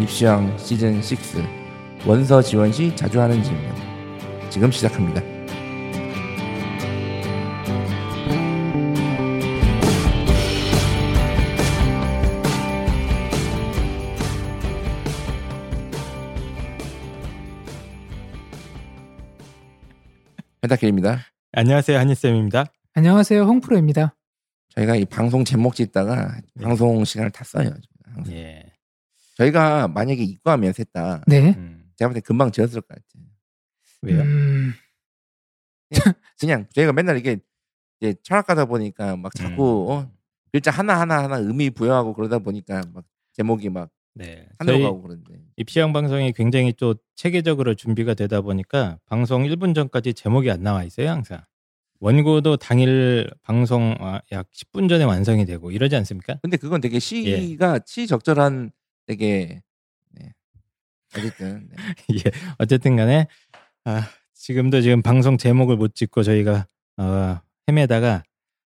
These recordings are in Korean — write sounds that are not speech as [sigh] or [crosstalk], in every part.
입시왕 시즌 6 원서 지원 시 자주 하는 질문 지금 시작합니다. 펜타킬입니다. 안녕하세요 한희쌤입니다. 안녕하세요, 홍프로입니다. 저희가 이 방송 제목 짓다가 네. 방송 시간을 탔어요. 항상. 예. 저희가 만약에 입고하면 셋다 네. 음, 제가 볼때 금방 지었을 것 같아요. 왜요? 음, 그냥 저희가 맨날 이게 이제 철학가다 보니까 막 자꾸 음. 어, 글자 하나 하나 하나 의미 부여하고 그러다 보니까 막 제목이 막 네. 한도 저희 가고 그런데 입시형 방송이 굉장히 또 체계적으로 준비가 되다 보니까 방송 1분 전까지 제목이 안 나와 있어요 항상. 원고도 당일 방송 아, 약 10분 전에 완성이 되고 이러지 않습니까? 근데 그건 되게 예. 시가 시적절한 되게 네. 어쨌든 네. [laughs] 예. 어쨌든 간에 아, 지금도 지금 방송 제목을 못 짓고 저희가 어, 헤매다가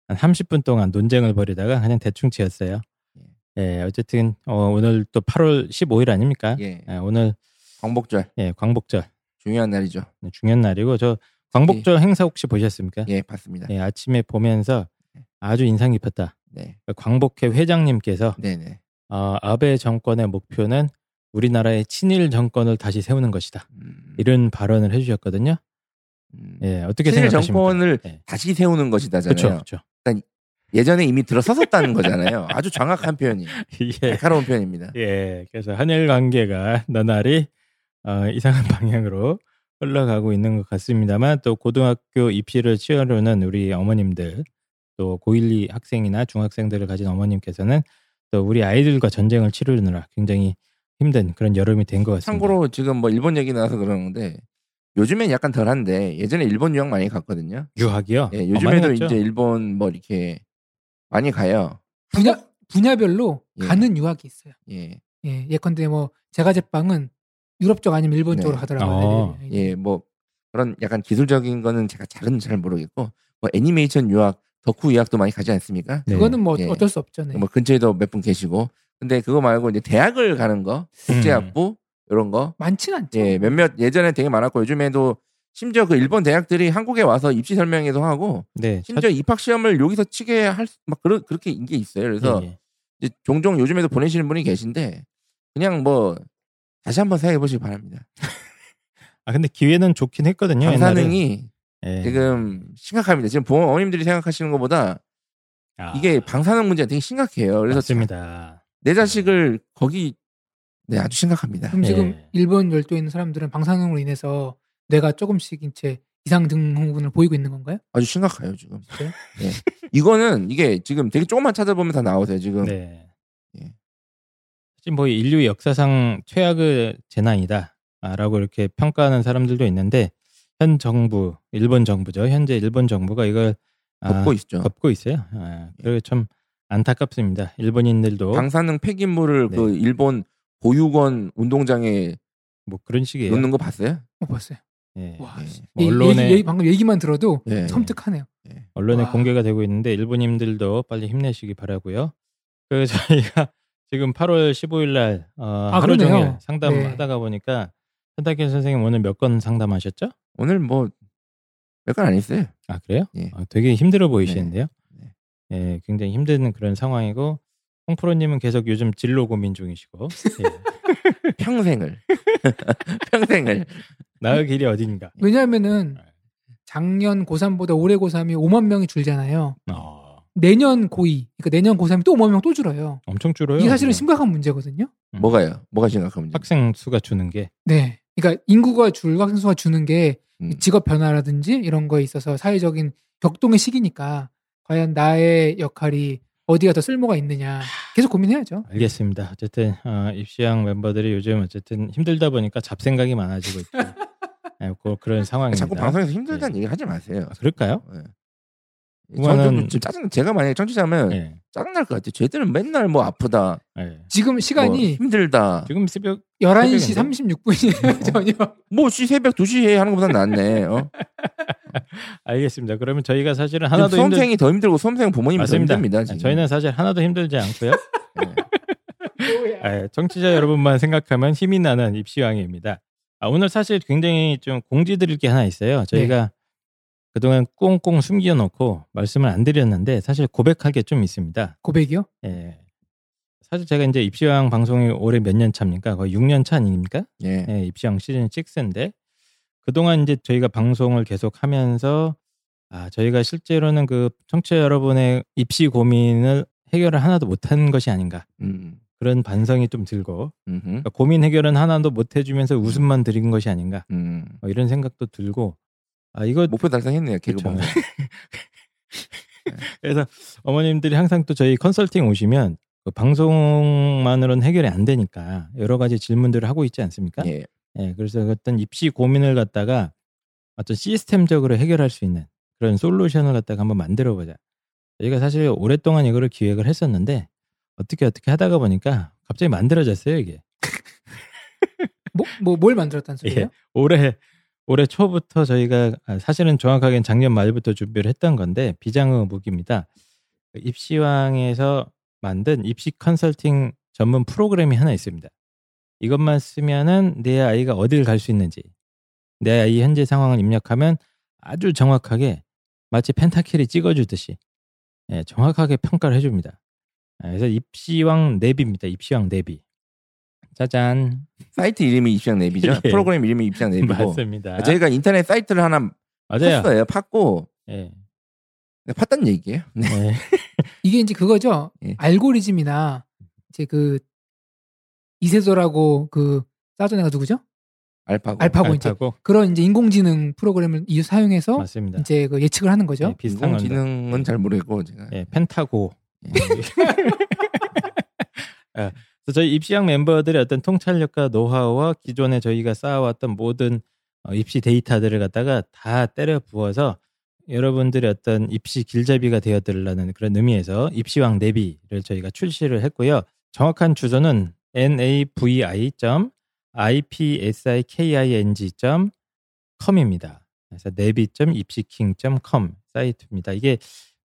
한 30분 동안 논쟁을 벌이다가 그냥 대충 지었어요. 예, 어쨌든 어, 오늘 또 8월 15일 아닙니까? 예 예, 오늘 광복절 예, 광복절 중요한 날이죠. 네, 중요한 날이고 저 광복절 행사 혹시 보셨습니까? 예 봤습니다. 예, 아침에 보면서 아주 인상 깊었다. 네 광복회 회장님께서 네 네 어, 아베 정권의 목표는 우리나라의 친일 정권을 다시 세우는 것이다. 음, 이런 발언을 해주셨거든요. 음. 예, 어떻게 친일 생각하십니까? 정권을 예. 다시 세우는 것이다잖아요. 그렇죠, 그렇죠. 예전에 이미 들어섰었다는 거잖아요. 아주 정확한 표현이 [laughs] 예, 날카로운 표현입니다. 예, 그래서 한일 관계가 나날이 어, 이상한 [laughs] 방향으로 흘러가고 있는 것 같습니다만 또 고등학교 입시를 치르는 우리 어머님들 또 고1, 2 학생이나 중학생들을 가진 어머님께서는 또 우리 아이들과 전쟁을 치르느라 굉장히 힘든 그런 여름이 된 것 같습니다. 참고로 지금 뭐 일본 얘기 나와서 그러는데 요즘엔 약간 덜한데 예전에 일본 유학 많이 갔거든요. 유학이요? 예, 어, 요즘에도 갔죠? 이제 일본 뭐 이렇게 많이 가요. 분야, 분야별로 예. 가는 유학이 있어요. 예, 예, 예컨대 뭐, 제가 제빵은 유럽 쪽 아니면 일본 네. 쪽으로 가더라고요. 어. 애들이. 예, 뭐 그런 약간 기술적인 거는 제가 잘은 잘 모르겠고 뭐 애니메이션 유학, 덕후 유학도 많이 가지 않습니까? 네. 그거는 뭐 예. 어쩔 수 없죠. 네. 뭐 근처에도 몇 분 계시고 근데 그거 말고 이제 대학을 가는 거, 국제학부 이런 거, 많진 않죠. 예, 몇몇 예전에 되게 많았고 요즘에도 심지어 그 일본 대학들이 한국에 와서 입시 설명회도 하고 네, 심지어 입학 시험을 여기서 치게 할 막 그런 그렇게 인게 있어요. 그래서 예, 예. 이제 종종 요즘에도 보내시는 분이 계신데 그냥 뭐 다시 한번 생각해 보시기 바랍니다. [laughs] 아 근데 기회는 좋긴 했거든요. 방사능이 예. 지금 심각합니다. 지금 부모님들이 생각하시는 것보다 아, 이게 방사능 문제가 되게 심각해요. 그래서 맞습니다. 내 자식을 거기 네 아주 심각합니다. 그럼 지금 예. 일본 열도에 있는 사람들은 방사능으로 인해서 뇌가 조금씩 이제 이상 증후군을 보이고 있는 건가요? 아주 심각해요 지금. 예. 이거는 이게 지금 되게 조금만 찾아보면 다 나오세요 지금. 네. 예. 지금 뭐 인류 역사상 최악의 재난이다라고 이렇게 평가하는 사람들도 있는데 현 정부, 일본 정부죠. 현재 일본 정부가 이걸 아, 덮고 있죠. 덮고 있어요. 아, 그리고 참 안타깝습니다. 일본인들도 방사능 폐기물을 네. 그 일본 보육원 운동장에 뭐 그런 식이에요. 놓는 거 봤어요? 어, 봤어요. 예. 와, 예. 씨. 뭐 얘- 언론에 얘기, 얘기- 방금 얘기만 들어도 예. 섬뜩하네요. 언론에 와. 공개가 되고 있는데 일본인들도 빨리 힘내시기 바라고요. 그 저희가 지금 8월 15일 날 어, 아, 하루 그러네요. 종일 상담하다가 네. 보니까 현탁현 선생님 오늘 몇 건 상담하셨죠? 오늘 뭐 몇 건 안 했어요. 아 그래요? 예. 아, 되게 힘들어 보이시는데요. 네. 예, 굉장히 힘든 그런 상황이고 홍프로님은 계속 요즘 진로 고민 중이시고 예. [laughs] 평생을 [laughs] 평생을 나의 길이 어딘가. 왜냐하면은 네. 작년 고3보다 올해 고3이 5만 명이 줄잖아요. 어, 내년 고2, 그러니까 내년 고3이 또 5만 명 또 줄어요. 엄청 줄어요. 이게 사실은. 심각한 문제거든요. 음. 뭐가요? 뭐가 심각한 문제? 학생 수가 주는 게 네. 그러니까 인구가 줄고 학생 수가 주는 게 음. 직업 변화라든지 이런 거에 있어서 사회적인 격동의 시기니까 과연 나의 역할이 어디가 더 쓸모가 있느냐 계속 고민해야죠. 알겠습니다. 어쨌든 어, 입시왕 멤버들이 요즘 어쨌든 힘들다 보니까 잡생각이 많아지고. 예, 그, [laughs] 그런 상황입니다. 자꾸 방송에서 힘들다는 얘기 하지 마세요. 아, 그럴까요? 예. 좀 짜증 제가 만약에 청취자면 예. 짜증 날 것 같아요. 쟤들은 맨날 뭐 아프다, 예. 지금 뭐 시간이 힘들다. 지금 새벽 11시 새벽인데? 36분이에요. [laughs] 저녁. 뭐씨 새벽 2시에 하는 것보다 낫네. 어? [laughs] 알겠습니다. 그러면 저희가 사실은 하나도 힘들 수험생이 더 힘들고 수험생 부모님이 더 맞습니다. 힘듭니다. 지금. 저희는 사실 하나도 힘들지 않고요. [laughs] 예. 아, 정치자 여러분만 생각하면 힘이 나는 입시왕입니다. 아, 오늘 사실 굉장히 좀 공지 드릴 게 하나 있어요. 저희가 그동안 꽁꽁 숨겨놓고 말씀을 안 드렸는데 사실 고백할 게 좀 있습니다. 고백이요? 예. 사실 제가 이제 입시왕 방송이 올해 몇 년 차입니까? 거의 6년 차 아닙니까? 예. 예, 입시왕 시즌 6인데 그동안 이제 저희가 방송을 계속 하면서 아, 저희가 실제로는 그 청취자 여러분의 입시 고민을 해결을 하나도 못한 것이 아닌가. 음. 그런 반성이 좀 들고. 그러니까 고민 해결은 하나도 못 해주면서 웃음만 드린 것이 아닌가 음. 뭐 이런 생각도 들고 아 이거 목표 달성했네요. 그쵸. 개그방. [laughs] [laughs] 그래서 어머님들이 항상 또 저희 컨설팅 오시면 그 방송만으로는 해결이 안 되니까 여러 가지 질문들을 하고 있지 않습니까? 예. 예, 그래서 어떤 입시 고민을 갖다가 어떤 시스템적으로 해결할 수 있는 그런 솔루션을 갖다가 한번 만들어 보자. 저희가 사실 오랫동안 이거를 기획을 했었는데 어떻게 어떻게 하다가 보니까 갑자기 만들어졌어요 이게. [laughs] 뭐, 뭐, 뭘 만들었다는 소리예요? 예. 올해 올해 초부터 저희가 아, 사실은 정확하게는 작년 말부터 준비를 했던 건데 비장의 무기입니다. 입시왕에서 만든 입시 컨설팅 전문 프로그램이 하나 있습니다. 이것만 쓰면은 내 아이가 어딜 갈수 있는지 내 아이 현재 상황을 입력하면 아주 정확하게 마치 펜타킬이 찍어주듯이 예, 정확하게 평가를 해줍니다. 아, 그래서 입시왕 내비입니다. 입시왕 내비. 짜잔. 사이트 이름이 입시장 내비죠. [laughs] 예. 프로그램 이름이 입시장 내비고. 맞습니다. 저희가 인터넷 사이트를 하나 맞아요. 팠어요. 팠고 예. 팠단 얘기예요. 네. 예. [laughs] 이게 이제 그거죠. 예. 알고리즘이나 이제 그 이세돌하고 그 사전 애가 누구죠? 알파고. 알파고 이제 알파고. 그런 이제 인공지능 프로그램을 이 사용해서 맞습니다. 이제 그 예측을 하는 거죠. 예, 비슷한. 인공지능은 잘 모르겠고 제가. 예, 펜타고. 예. [laughs] 아, 그래서 저희 입시학 멤버들의 어떤 통찰력과 노하우와 기존에 저희가 쌓아왔던 모든 어, 입시 데이터들을 갖다가 다 때려 부어서 여러분들의 어떤 입시 길잡이가 되어드리라는 그런 의미에서 입시왕 내비를 저희가 출시를 했고요. 정확한 주소는 navi.ipsiking.com입니다. 그래서 navi.ipsiking.com 사이트입니다. 이게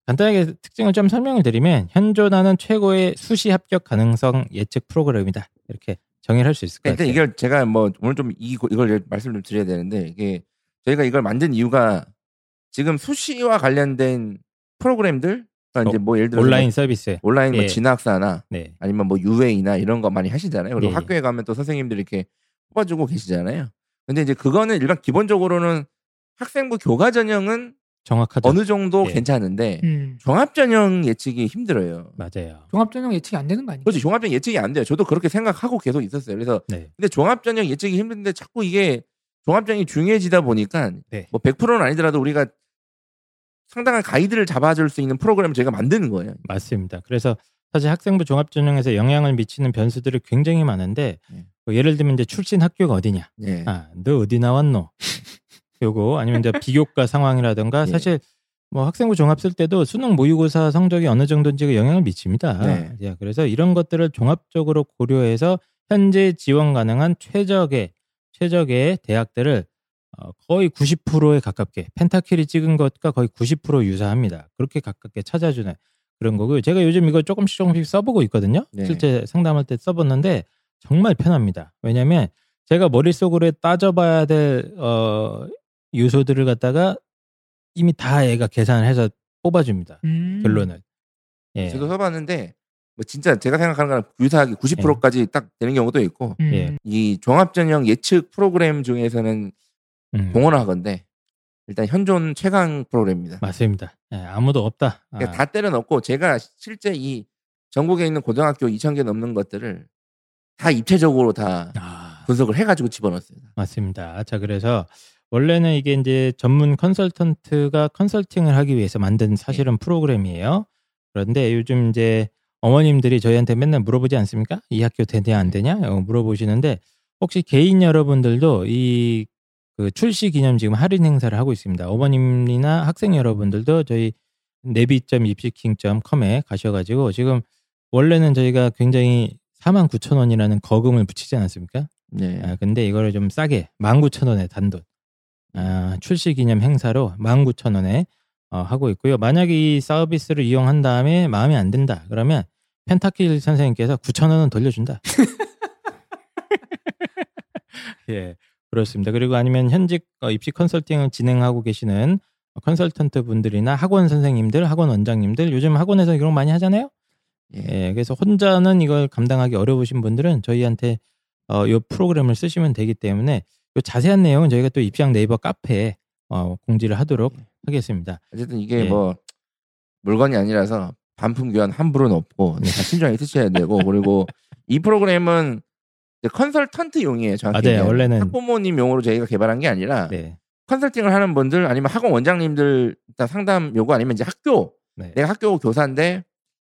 간단하게 특징을 좀 설명을 드리면 현존하는 최고의 수시 합격 가능성 예측 프로그램이다. 이렇게 정의를 할 수 있을 것 일단 같아요. 이걸 제가 뭐 오늘 좀 이, 이걸 말씀을 좀 드려야 되는데 이게 저희가 이걸 만든 이유가 지금 수시와 관련된 프로그램들 그러니까 이제 뭐 예를 들어 온라인 서비스. 온라인 뭐 예. 진학사나 네. 아니면 뭐 UA나 이런 거 많이 하시잖아요. 그리고 예, 예. 학교에 가면 또 선생님들이 이렇게 뽑아주고 계시잖아요. 근데 이제 그거는 일반 기본적으로는 학생부 교과 전형은 정확하죠. 어느 정도 예. 괜찮은데 음. 종합 전형 예측이 힘들어요. 맞아요. 종합전형 예측이 안 되는 거 아니에요? 그렇죠. 종합 전형 예측이 안 돼요. 저도 그렇게 생각하고 계속 있었어요. 그래서 네. 근데 종합 전형 예측이 힘든데 자꾸 이게 종합 전형이 중요해지다 보니까 네. 뭐 100%는 아니더라도 우리가 상당한 가이드를 잡아줄 수 있는 프로그램을 저희가 만드는 거예요. 맞습니다. 그래서 사실 학생부 종합전형에서 영향을 미치는 변수들이 굉장히 많은데 네. 뭐 예를 들면 이제 출신 학교가 어디냐, 예. 아, 너 어디 나왔노? 요거 아니면 이제 비교과 [laughs] 상황이라든가 예. 사실 뭐 학생부 종합 쓸 때도 수능 모의고사 성적이 어느 정도인지가 영향을 미칩니다. 네. 예, 그래서 이런 것들을 종합적으로 고려해서 현재 지원 가능한 최적의 최적의 대학들을 어, 거의 90%에 가깝게 펜타킬이 찍은 것과 거의 90% 유사합니다. 그렇게 가깝게 찾아주는 그런 거고요. 제가 요즘 이거 조금씩 조금씩 써보고 있거든요. 네. 실제 상담할 때 써봤는데 정말 편합니다. 왜냐하면 제가 머릿속으로 따져봐야 될 어, 요소들을 갖다가 이미 다 애가 계산을 해서 뽑아줍니다. 음. 결론을. 예. 저도 써봤는데 뭐 진짜 제가 생각하는 거랑 유사하게 90%까지 딱 되는 경우도 있고 음. 예. 이 종합 전형 예측 프로그램 중에서는 음, 동원하건데 일단 현존 최강 프로그램입니다. 맞습니다. 예, 아무도 없다. 아, 그러니까 다 때려 넣고 제가 실제 이 전국에 있는 고등학교 2천 개 넘는 것들을 다 입체적으로 다 아, 분석을 해가지고 집어넣었습니다. 맞습니다. 자, 그래서 원래는 이게 이제 전문 컨설턴트가 컨설팅을 하기 위해서 만든 사실은 프로그램이에요. 그런데 요즘 이제 어머님들이 저희한테 맨날 물어보지 않습니까? 이 학교 되냐 안 되냐 어, 물어보시는데 혹시 개인 여러분들도 이 그 출시 기념 지금 할인 행사를 하고 있습니다. 어머님이나 학생 여러분들도 저희 nebi.입시킹.com에 가셔가지고 지금 원래는 저희가 굉장히 4만 9천 원이라는 거금을 붙이지 않았습니까? 네. 아, 근데 이거를 좀 싸게 19,000원에 단돈 아, 출시 기념 행사로 19,000원에 어, 하고 있고요. 만약에 이 서비스를 이용한 다음에 마음에 안 든다. 그러면 펜타킬 선생님께서 9천 원은 돌려준다. [laughs] 예, 그렇습니다. 그리고 아니면 현직 어, 입시 컨설팅을 진행하고 계시는 컨설턴트 분들이나 학원 선생님들, 학원 원장님들 요즘 학원에서 이런 거 많이 하잖아요. 예. 예, 그래서 혼자는 이걸 감당하기 어려우신 분들은 저희한테 어, 요 프로그램을 쓰시면 되기 때문에 요 자세한 내용은 저희가 또 입시학 네이버 카페에 어, 공지를 하도록 예. 하겠습니다. 어쨌든 이게 예. 뭐 물건이 아니라서 반품 교환 함부로는 없고 다 신중하게 쓰셔야 되고 그리고 이 프로그램은 컨설턴트용이에요. 정확히 아, 네. 원래는- 학부모님 용으로 저희가 개발한 게 아니라 네, 컨설팅을 하는 분들 아니면 학원 원장님들 일단 상담 요구 아니면 이제 학교 네. 내가 학교 교사인데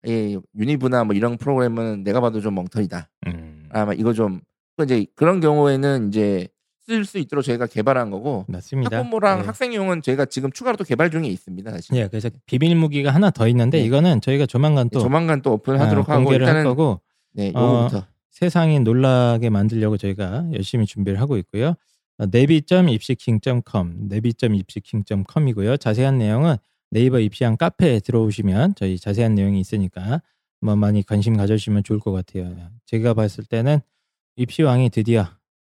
이 유니브나 뭐 이런 프로그램은 내가 봐도 좀 멍터리다. 음, 아마 이거 좀 이제 그런 경우에는 이제 쓸 수 있도록 저희가 개발한 거고 맞습니다. 학부모랑 예. 학생용은 저희가 지금 추가로 또 개발 중에 있습니다. 사실. 예, 그래서 비밀 무기가 하나 더 있는데 네. 이거는 저희가 조만간 또 조만간 또 오픈하도록 어, 하고 공개를 할 일단은 거고 네, 어, 요거부터 세상이 놀라게 만들려고 저희가 열심히 준비를 하고 있고요. 어, nebi.입시king.com, nebi.입시king.com이고요. 자세한 내용은 네이버 입시한 카페에 들어오시면 저희 자세한 내용이 있으니까 한번 많이 관심 가져주시면 좋을 것 같아요. 제가 봤을 때는 입시왕이 드디어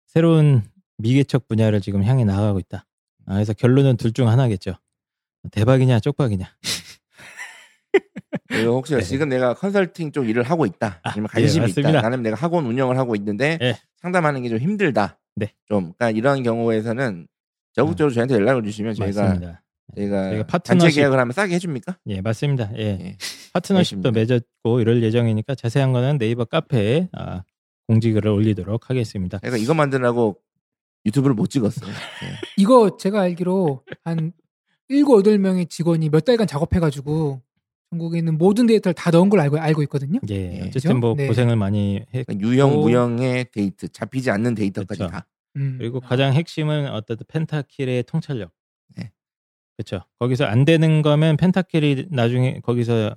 새로운 미개척 분야를 지금 향해 나가고 있다. 아, 그래서 결론은 둘 중 하나겠죠. 대박이냐 쪽박이냐. 그리고 혹시 네. 지금 내가 컨설팅 쪽 일을 하고 있다 아니면 예, 관심이 맞습니다. 있다 나는 내가 학원 운영을 하고 있는데 예. 상담하는 게 좀 힘들다 네. 좀 그러니까 이런 경우에서는 적극적으로 저희한테 연락을 주시면 저희가 맞습니다. 저희가 저희가 단체 파트너십- 계약을 하면 싸게 해줍니까? 예, 맞습니다. 예. 예. 파트너십도. 맺었고 이럴 예정이니까 자세한 거는 네이버 카페에 아, 공지글을 올리도록 하겠습니다. 제가 이거 만드느라고 유튜브를 못 찍었어요. 예. 이거 제가 알기로 한 일곱 여덟 명의 직원이 몇 달간 작업해가지고 전국에 있는 모든 데이터를 다 넣은 걸 알고 알고 있거든요. 예, 예. 어쨌든? 뭐 네. 고생을 많이 했고 그러니까 유형 무형의 데이터 잡히지 않는 데이터까지 그쵸. 다. 음. 그리고 가장 핵심은 어쨌든 펜타킬의 통찰력. 네. 그렇죠. 거기서 안 되는 거면 펜타킬이 나중에 거기서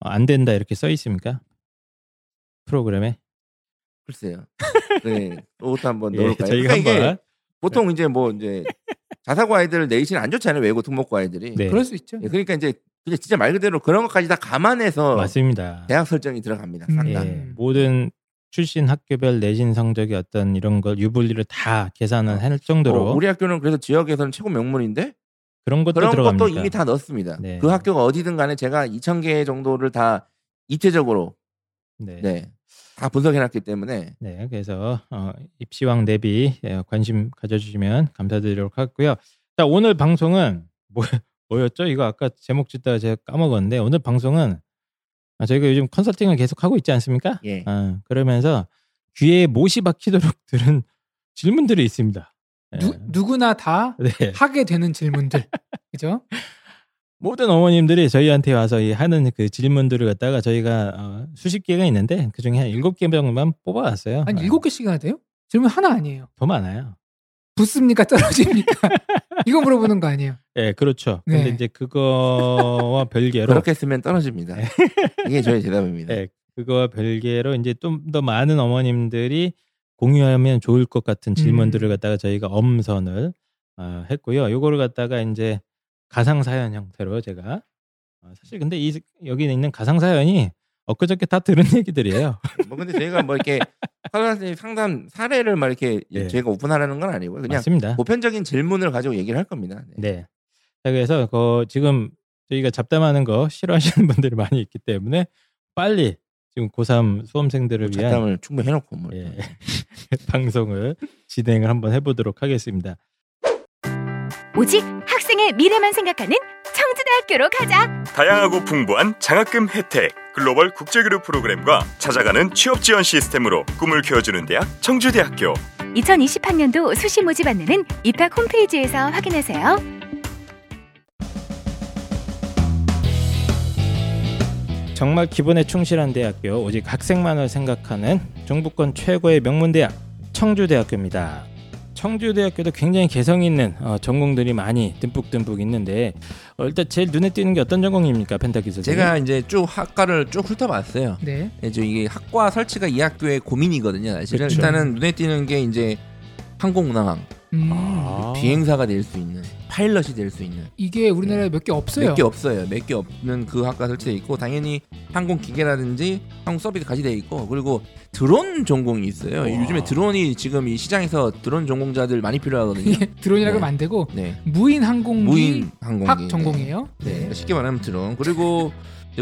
어, 안 된다 이렇게 써 있습니까? 프로그램에. 글쎄요. 네, 그것도 한번 [laughs] 예, 넣을까요? 저희가 그러니까 이게 한번 보통 이제 뭐 이제 자사고 아이들 내신 안 좋잖아요. 외고 특목고 아이들이. 네. 그럴 수 있죠. 예, 그러니까 이제 그냥 진짜 말 그대로 그런 것까지 다 감안해서 맞습니다. 대학 설정이 들어갑니다. 싹 다. 음. 예, 모든 출신 학교별 내신 성적의 어떤 이런 걸 유불리를 다 계산을 할 정도로 어, 우리 학교는 그래서 지역에서는 최고 명문인데 그런 것도 그런 들어갑니다. 것도 이미 다 넣었습니다. 네. 그 학교가 어디든 간에 제가 2,000개 정도를 다 입체적으로 네. 네, 다 분석해놨기 때문에 네, 그래서 어, 입시왕 대비 예, 관심 가져주시면 감사드리도록 하고요. 자, 오늘 방송은 뭐, [laughs] 뭐였죠? 이거 아까 제목 짓다가 제가 까먹었는데 오늘 방송은 아, 저희가 요즘 컨설팅을 계속 하고 있지 않습니까? 예. 아, 그러면서 귀에 못이 박히도록 들은 질문들이 있습니다. 예. 누, 누구나 다 네. 하게 되는 질문들. [laughs] 그죠? 모든 어머님들이 저희한테 와서 이 하는 그 질문들을 갖다가 저희가 어, 수십 개가 있는데 그 중에 한 일곱 개 정도만 뽑아왔어요. 한 아, 일곱 개씩이나 돼요? 질문 하나 아니에요. 더 많아요. 붙습니까? 떨어집니까? [laughs] 이거 물어보는 거 아니에요. 예, 그렇죠. 근데 네. 이제 그거와 별개로 그렇게 쓰면 떨어집니다. 이게 저의 대답입니다. 예, 그거와 별개로 이제 좀 더 많은 어머님들이 공유하면 좋을 것 같은 질문들을 음. 갖다가 저희가 엄선을 어, 했고요. 요거를 갖다가 이제 가상 사연 형태로 제가 어, 사실 근데 이 여기 있는 가상 사연이 엊그저께 다 들은 [laughs] 얘기들이에요. 뭐 근데 저희가 뭐 이렇게 선생님 상담 사례를 막 이렇게 예. 저희가 오픈하라는 건 아니고요. 그냥 맞습니다. 보편적인 질문을 가지고 얘기를 할 겁니다. 네. 네. 자, 그래서 그 지금 저희가 잡담하는 거 싫어하시는 [laughs] 분들이 많이 있기 때문에 빨리 지금 고3 수험생들을 위한 잡담을 충분히 해놓고 뭐. 예, [laughs] 방송을 진행을 한번 해보도록 하겠습니다. 오직 학생의 미래만 생각하는 청주대학교로 가자. 다양하고 풍부한 장학금 혜택, 글로벌 국제교류 프로그램과 찾아가는 취업 지원 시스템으로 꿈을 키워주는 대학 청주대학교. 2020학년도 수시 모집 안내는 입학 홈페이지에서 확인하세요. 정말 기본에 충실한 대학교, 오직 학생만을 생각하는 중부권 최고의 명문대학 청주대학교입니다. 청주대학교도 굉장히 개성 있는 어, 전공들이 많이 듬뿍듬뿍 있는데 어, 일단 제일 눈에 띄는 게 어떤 전공입니까, 펜타키 선생님? 제가 이제 쭉 학과를 쭉 훑어봤어요. 네. 이제 이게 학과 설치가 이 학교의 고민이거든요. 사실은 그렇죠. 일단은 눈에 띄는 게 이제 항공운항, 음. 아. 비행사가 될 수 있는 파일럿이 될 수 있는 이게 우리나라에 몇 개 없어요. 몇 개 없어요. 몇 개 없는 그 학과 설치돼 있고 당연히 항공 기계라든지 항공 서비스 같이 돼 있고 그리고 드론 전공이 있어요. 와. 요즘에 드론이 지금 이 시장에서 드론 전공자들 많이 필요하거든요. 이게 드론이라고 네. 하면 안 되고 네. 무인 항공기 무인 항공기 학 전공이에요. 네. 네. 쉽게 말하면 드론. 그리고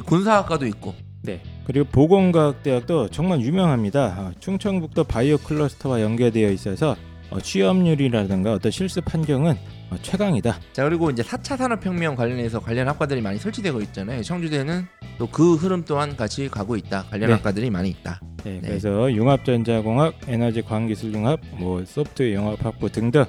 군사학과도 있고 네. 그리고 보건과학대학도 정말 유명합니다. 아, 충청북도 바이오 클러스터와 연계되어 있어서 어, 취업률이라든가 어떤 실습 환경은 어, 최강이다. 자 그리고 이제 4차 산업혁명 관련해서 관련 학과들이 많이 설치되고 있잖아요. 청주대는 또 그 흐름 또한 같이 가고 있다. 관련 네. 학과들이 많이 있다. 네, 네. 그래서 융합전자공학, 에너지 광기술융합, 뭐 소프트 영업학부 등등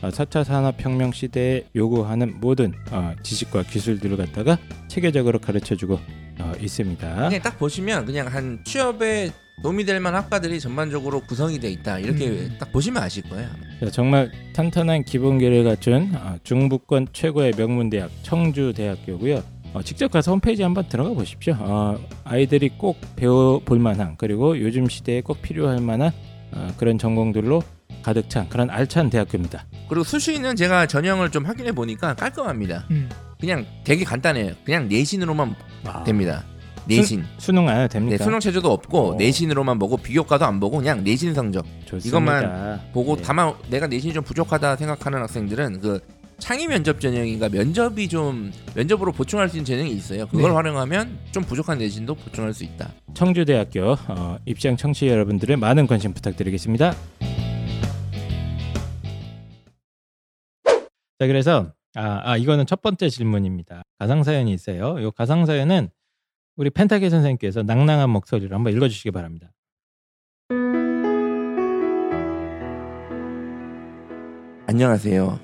어, 4차 산업혁명 시대에 요구하는 모든 어, 지식과 기술들을 갖다가 체계적으로 가르쳐주고 어, 있습니다. 그냥 딱 보시면 그냥 한 취업에 도움이 될 만한 학과들이 전반적으로 구성이 돼 있다. 이렇게 음. 딱 보시면 아실 거예요. 자, 정말 탄탄한 기본기를 갖춘 어, 중부권 최고의 명문 대학 청주대학교고요. 어, 직접 가서 홈페이지 한번 들어가 보십시오. 어, 아이들이 꼭 배워볼 만한 그리고 요즘 시대에 꼭 필요할 만한 어, 그런 전공들로 가득 찬 그런 알찬 대학교입니다. 그리고 수시는 제가 전형을 좀 확인해 보니까 깔끔합니다. 음. 그냥 되게 간단해요. 그냥 내신으로만 와. 됩니다. 내신. 수 능 안 해도 네, 됩니까? 수능 체제도 없고 어. 내신으로만 보고 비교과도 안 보고 그냥 내신 성적 좋습니다. 이것만 보고 네. 다만 내가 내신이 좀 부족하다 생각하는 학생들은 그 창의 면접 전형인가 면접이 좀 면접으로 보충할 수 있는 전형이 있어요. 그걸 네. 활용하면 좀 부족한 내신도 보충할 수 있다. 청주대학교 어, 입시형 청취 자 여러분들의 많은 관심 부탁드리겠습니다. 자 그래서 아, 아 이거는 첫 번째 질문입니다. 가상 사연이 있어요. 이 가상 사연은 우리 펜타케 선생님께서 낭낭한 목소리로 한번 읽어 주시기 바랍니다. 안녕하세요.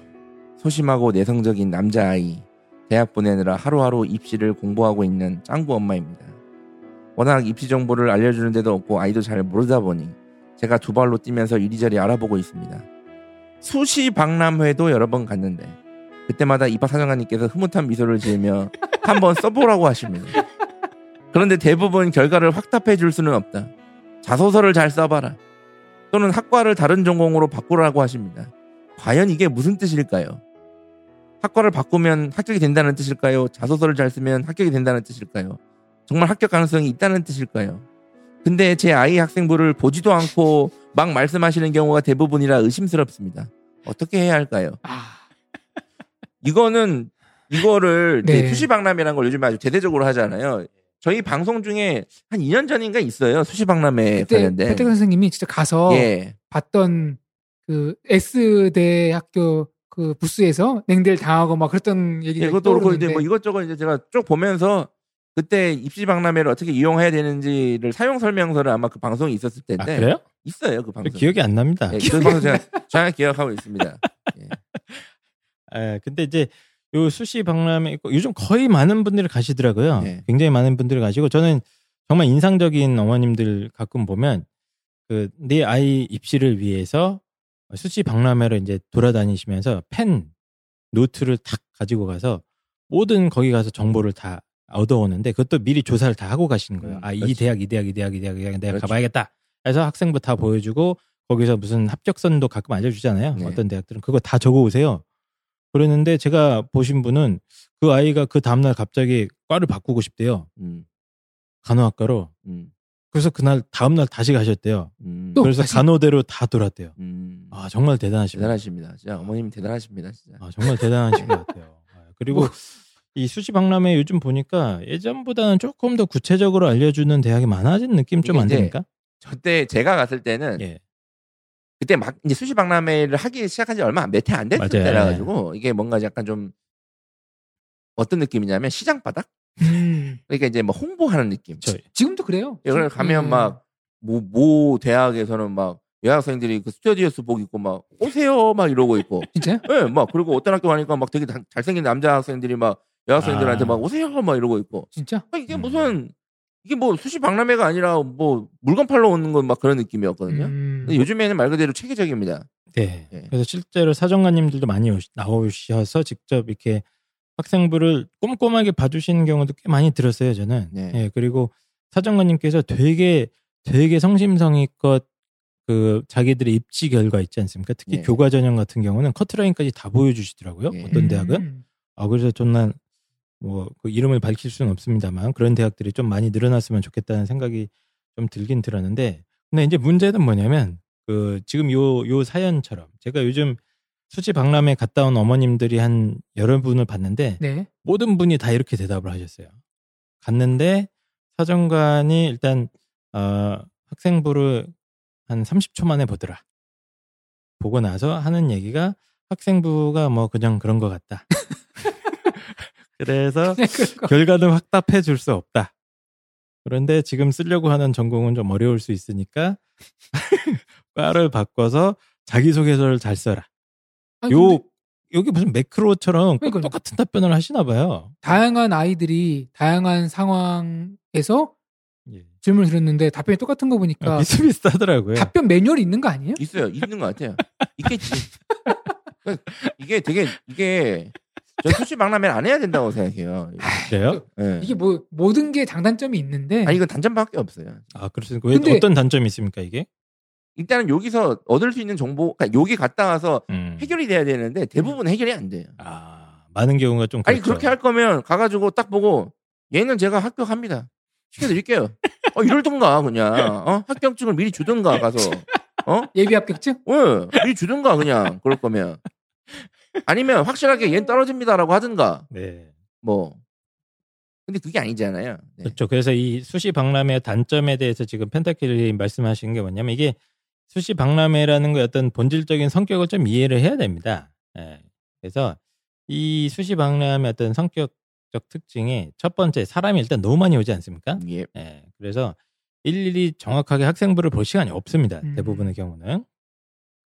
소심하고 내성적인 남자아이. 대학 보내느라 하루하루 입시를 공부하고 있는 짱구 엄마입니다. 워낙 입시 정보를 알려주는 데도 없고 아이도 잘 모르다 보니 제가 두 발로 뛰면서 이리저리 알아보고 있습니다. 수시 박람회도 여러 번 갔는데 그때마다 입학 사정관님께서 흐뭇한 미소를 지으며 [laughs] 한번 써보라고 하십니다. 그런데 대부분 결과를 확답해 줄 수는 없다. 자소서를 잘 써봐라. 또는 학과를 다른 전공으로 바꾸라고 하십니다. 과연 이게 무슨 뜻일까요? 학과를 바꾸면 합격이 된다는 뜻일까요? 자소서를 잘 쓰면 합격이 된다는 뜻일까요? 정말 합격 가능성이 있다는 뜻일까요? 근데 제 아이 학생부를 보지도 않고 막 말씀하시는 경우가 대부분이라 의심스럽습니다. 어떻게 해야 할까요? 아, 이거는 이거를 네. 수시박람회라는 걸 요즘 아주 대대적으로 하잖아요. 저희 방송 중에 한 2년 전인가 있어요. 수시박람회 그때 관련된. 배태 선생님이 진짜 가서 예. 봤던 그 S 대 학교 그 부스에서 냉대를 당하고 막 그랬던 얘기가 예, 그것도 그렇고 이제 뭐 이것저것 이제 제가 쭉 보면서 그때 입시 박람회를 어떻게 이용해야 되는지를 사용 설명서를 아마 그 방송이 있었을 아 텐데 그래요? 있어요 그 방송. 기억이 안 납니다. 예, 그 방송 제가 정확히 기억하고 있습니다. 예. [laughs] 예, 근데 이제 요 수시 박람회 있고 요즘 거의 많은 분들이 가시더라고요. 네. 굉장히 많은 분들이 가시고 저는 정말 인상적인 어머님들 가끔 보면 그 내 아이 입시를 위해서 수시 박람회를 이제 돌아다니시면서 펜, 노트를 탁 가지고 가서 모든 거기 가서 정보를 다 얻어오는데 그것도 미리 조사를 다 하고 가시는 거예요. 음, 아, 이 그렇지. 대학, 이 대학, 이 대학, 이 대학, 이 대학 내가 그렇지. 가봐야겠다. 해서 학생부 다 보여주고 거기서 무슨 합격선도 가끔 알려주잖아요. 네. 어떤 대학들은 그거 다 적어 오세요. 그러는데 제가 보신 분은 그 아이가 그 다음날 갑자기 과를 바꾸고 싶대요. 음, 간호학과로. 음, 그래서 그날 다음날 다시 가셨대요. 음, 또 그래서 다시? 간호대로 다 돌았대요. 음. 아 정말 대단하십니다. 대단하십니다. 진짜 어머님 대단하십니다. 진짜. 아, 정말 대단하신 것 같아요. 아, 그리고 뭐. 이 수시 박람회 요즘 보니까 예전보다는 조금 더 구체적으로 알려주는 대학이 많아진 느낌 좀 안 됩니까? 저때 제가 갔을 때는 예. 그때 막 이제 수시 박람회를 하기 시작한 지 얼마 몇 해 안 됐을 맞아요. 때라 가지고 이게 뭔가 약간 좀 어떤 느낌이냐면 시장 바닥 음, 그러니까 이제 뭐 홍보하는 느낌. 저 지금도 그래요. 여기 가면 음. 막뭐모 대학에서는 막 여학생들이 그 스튜디오스 복 입고 막 오세요 막 이러고 있고 [laughs] 진짜요? 예, 막 그리고 어떤 학교 가니까 막 되게 다- 잘생긴 남자 학생들이 막 여학생들한테 아. 막 오세요 막 이러고 있고 진짜? 아, 이게 음. 무슨 이게 뭐 수시 박람회가 아니라 뭐 물건 팔러 오는 건 막 그런 느낌이었거든요. 음. 근데 요즘에는 말 그대로 체계적입니다. 네. 예. 그래서 실제로 사정관님들도 많이 오시- 나오셔서 직접 이렇게 학생부를 꼼꼼하게 봐주시는 경우도 꽤 많이 들었어요, 저는. 네. 예, 그리고 사정관님께서 되게 되게 성심성의껏 그 자기들의 입시 결과 있지 않습니까? 특히 예. 교과 전형 같은 경우는 커트라인까지 다 보여주시더라고요. 예. 어떤 대학은 음. 아 그래서 저는 뭐 그 이름을 밝힐 수는 없습니다만 그런 대학들이 좀 많이 늘어났으면 좋겠다는 생각이 좀 들긴 들었는데 근데 이제 문제는 뭐냐면 그 지금 요 요 사연처럼 제가 요즘 수지 박람회 갔다 온 어머님들이 한 여러 분을 봤는데 네. 모든 분이 다 이렇게 대답을 하셨어요. 갔는데 사정관이 일단 어, 학생부를 한 30초 만에 보더라. 보고 나서 하는 얘기가 학생부가 뭐 그냥 그런 것 같다. [laughs] 그래서 [laughs] 거. 결과는 확답해 줄 수 없다. 그런데 지금 쓰려고 하는 전공은 좀 어려울 수 있으니까 [laughs] 과를 바꿔서 자기소개서를 잘 써라. 아니, 요 근데 여기 무슨 매크로처럼 꼭 그러니까요. 똑같은 답변을 하시나 봐요. 다양한 아이들이 다양한 상황에서 질문을 드렸는데 답변이 똑같은 거 보니까 아, 비슷비슷하더라고요. 답변 매뉴얼이 있는 거 아니에요? 있어요. 있는 것 같아요. 있겠지. [laughs] 그러니까 이게 되게 이게 저 수시 박람회 안 해야 된다고 생각해요. 그래요? 예. 이게 뭐 모든 게 장단점이 있는데 아니 이건 단점밖에 없어요. 아 그렇습니까? 왜 근데- 어떤 단점이 있습니까 이게? 일단은 여기서 얻을 수 있는 정보, 그러니까 여기 갔다 와서 음. 해결이 돼야 되는데 대부분 해결이 안 돼요. 아 많은 경우가 좀 아니 그렇죠. 그렇게 할 거면 가가지고 딱 보고 얘는 제가 합격합니다. 시켜드릴게요. 어 이럴던가 그냥 어 합격증을 미리 주든가 가서 어 예비 합격증? 어, 미리 주든가 그냥 그럴 거면 아니면 확실하게 얘는 떨어집니다라고 하든가 네. 뭐 근데 그게 아니잖아요. 네. 그렇죠. 그래서 이 수시 박람회 단점에 대해서 지금 펜타킬이 말씀하신 게 뭐냐면 이게 수시 박람회라는 거 어떤 본질적인 성격을 좀 이해를 해야 됩니다. 예. 그래서 이 수시 박람회 어떤 성격적 특징이 첫 번째 사람이 일단 너무 많이 오지 않습니까? 예. 예. 그래서 일일이 정확하게 학생부를 볼 시간이 없습니다. 음. 대부분의 경우는.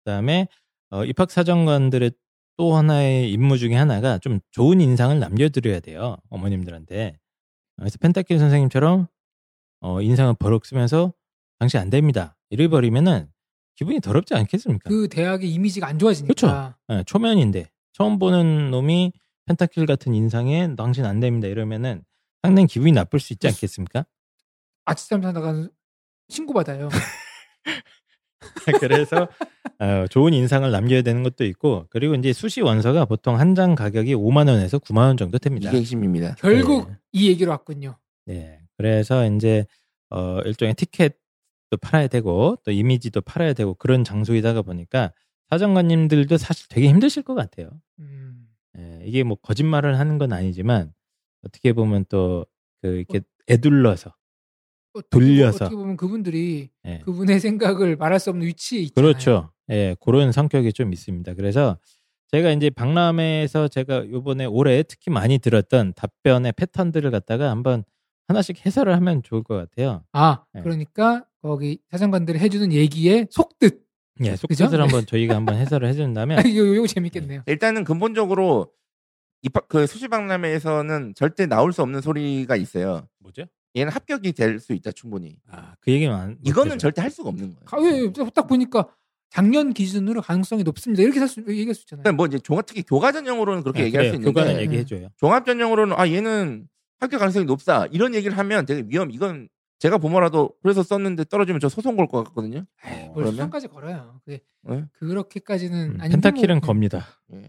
그다음에 어, 입학 사정관들의 또 하나의 임무 중에 하나가 좀 좋은 인상을 남겨드려야 돼요. 어머님들한테. 그래서 펜타킬 선생님처럼 어, 인상을 버럭 쓰면서 당신 안 됩니다. 이래 버리면은 기분이 더럽지 않겠습니까? 그 대학의 이미지가 안 좋아지니까. 예, 초면인데 처음 보는 놈이 펜타킬 같은 인상에 당신 안 됩니다. 이러면은 상당히 기분이 나쁠 수 있지 않겠습니까? 아치잠 사다가 신고받아요. [laughs] [laughs] 그래서 어, 좋은 인상을 남겨야 되는 것도 있고 그리고 이제 수시 원서가 보통 한 장 가격이 5만 원에서 9만 원 정도 됩니다. 이게 핵심입니다. 결국 네. 이 얘기로 왔군요. 네. 그래서 이제 어, 일종의 티켓도 팔아야 되고 또 이미지도 팔아야 되고 그런 장소이다가 보니까 사정관님들도 사실 되게 힘드실 것 같아요. 음. 예, 이게 뭐 거짓말을 하는 건 아니지만 어떻게 보면 또 그 이렇게 애둘러서 돌려서. 보- 어떻게 보면 그분들이 예. 그분의 생각을 말할 수 없는 위치에 있잖아요. 그렇죠. 예, 그런 성격이 좀 있습니다. 그래서 제가 이제 박람회에서 제가 요번에 올해 특히 많이 들었던 답변의 패턴들을 갖다가 한번 하나씩 해설을 하면 좋을 것 같아요. 아, 네. 그러니까 거기 사장관들이 해주는 얘기의 속뜻. 예, 그죠? 속뜻을 네. 한번 [laughs] 저희가 한번 해설을 해준다면 이거, 이거 재밌겠네요. 일단은 근본적으로 입학 그 수시 박람회에서는 절대 나올 수 없는 소리가 있어요. 뭐죠? 얘는 합격이 될 수 있다 충분히. 아, 그 얘기만 이거는 절대 할 수가 없는 거예요. 가- 왜, 왜, 딱 보니까 작년 기준으로 가능성이 높습니다. 이렇게 살 수, 얘기할 수 있잖아요. 그러니까 뭐 이제 종합 특히 교과 전형으로는 그렇게 네, 얘기할 그래요. 수 있는데 교과는 네. 얘기해줘요. 종합 전형으로는 아 얘는 합격 가능성이 높다 이런 얘기를 하면 되게 위험. 이건 제가 보모라도 그래서 썼는데 떨어지면 저 소송 걸 것 같거든요. 에이, 뭘 그러면? 수상까지 걸어요. 그게 네? 그렇게까지는 음, 아닌데 펜타킬은 뭐, 겁니다. 예.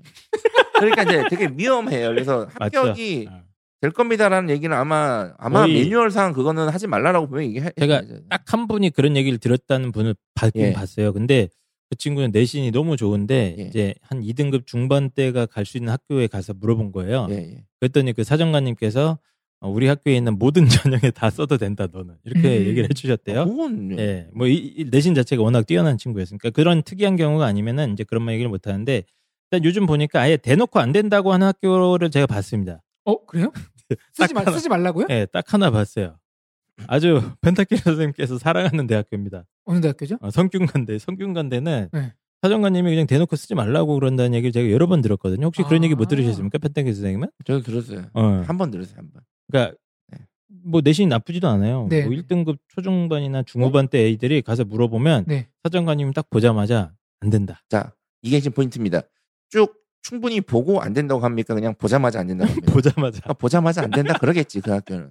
그러니까 이제 되게 위험해요. 그래서 맞죠? 합격이 아. 될 겁니다라는 얘기는 아마 아마 매뉴얼상 그거는 하지 말라라고 보면 이게 제가 딱 한 분이 그런 얘기를 들었다는 분을 봤긴 예. 봤어요. 근데 그 친구는 내신이 너무 좋은데 예. 이제 한 2등급 중반대가 갈 수 있는 학교에 가서 물어본 거예요. 예, 예. 그랬더니 그 사정관님께서 어, 우리 학교에 있는 모든 [laughs] 전형에 다 써도 된다 너는 이렇게 음. 얘기를 해주셨대요. 아, 그건 예, 뭐 이, 이 내신 자체가 워낙 뛰어난 친구였으니까 그런 특이한 경우가 아니면은 이제 그런 말 얘기를 못 하는데 일단 요즘 보니까 아예 대놓고 안 된다고 하는 학교를 제가 봤습니다. 어 그래요? 쓰지 말 하나. 쓰지 말라고요? 예, 딱 하나 봤어요. 아주 [laughs] 펜타킬 선생님께서 사랑하는 대학교입니다. 어느 대학교죠? 어, 성균관대. 성균관대는 네. 사정관님이 그냥 대놓고 쓰지 말라고 그런다는 얘기를 제가 여러 번 들었거든요. 혹시 그런 아. 얘기 못 들으셨습니까? 펜타킬 선생님은? 저도 들었어요. 어. 한번 들었어요, 한 번. 그러니까 네. 뭐 내신이 나쁘지도 않아요. 네. 뭐 1등급 초중반이나 중후반 때 애들이 가서 물어보면 네. 사정관님이 딱 보자마자 안 된다. 자, 이게 지금 포인트입니다. 쭉 충분히 보고 안 된다고 합니까? 그냥 보자마자 안 된다고 합니까? [laughs] 보자마자. 아, 보자마자 안 된다 그러겠지 그 학교는.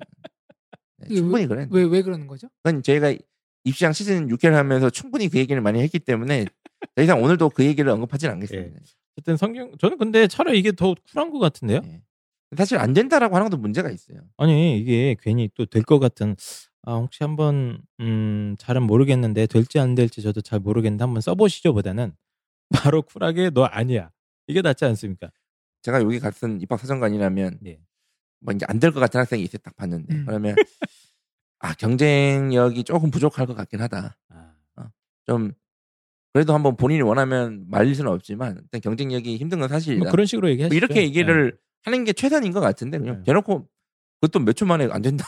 네, 그 충분히 그래. 왜 왜 그러는 거죠? 그건 저희가 입시왕 시즌 6회를 하면서 충분히 그 얘기를 많이 했기 때문에 더 이상 오늘도 그 얘기를 언급하진 않겠습니다. 어쨌든 성경 저는 근데 차라리 이게 더 쿨한 것 같은데요. 예. 사실 안 된다라고 하는 것도 문제가 있어요. 아니 이게 괜히 또 될 것 같은 아 혹시 한번 음 잘은 모르겠는데 될지 안 될지 저도 잘 모르겠는데 한번 써보시죠 보다는 바로 쿨하게 너 아니야 이게 낫지 않습니까? 제가 여기 같은 입학 사정관이라면 네. 뭐 이제 안 될 것 같은 학생이 때딱 봤는데 음. 그러면 아 경쟁력이 조금 부족할 것 같긴 하다. 아, 좀 그래도 한번 본인이 원하면 말릴 수는 없지만 일단 경쟁력이 힘든 건 사실이다. 뭐 그런 식으로 얘기하시죠. 뭐 이렇게 얘기를 하는 게 최선인 것 같은데 그냥 네. 대놓고 그것도 몇 초 만에 안 된다.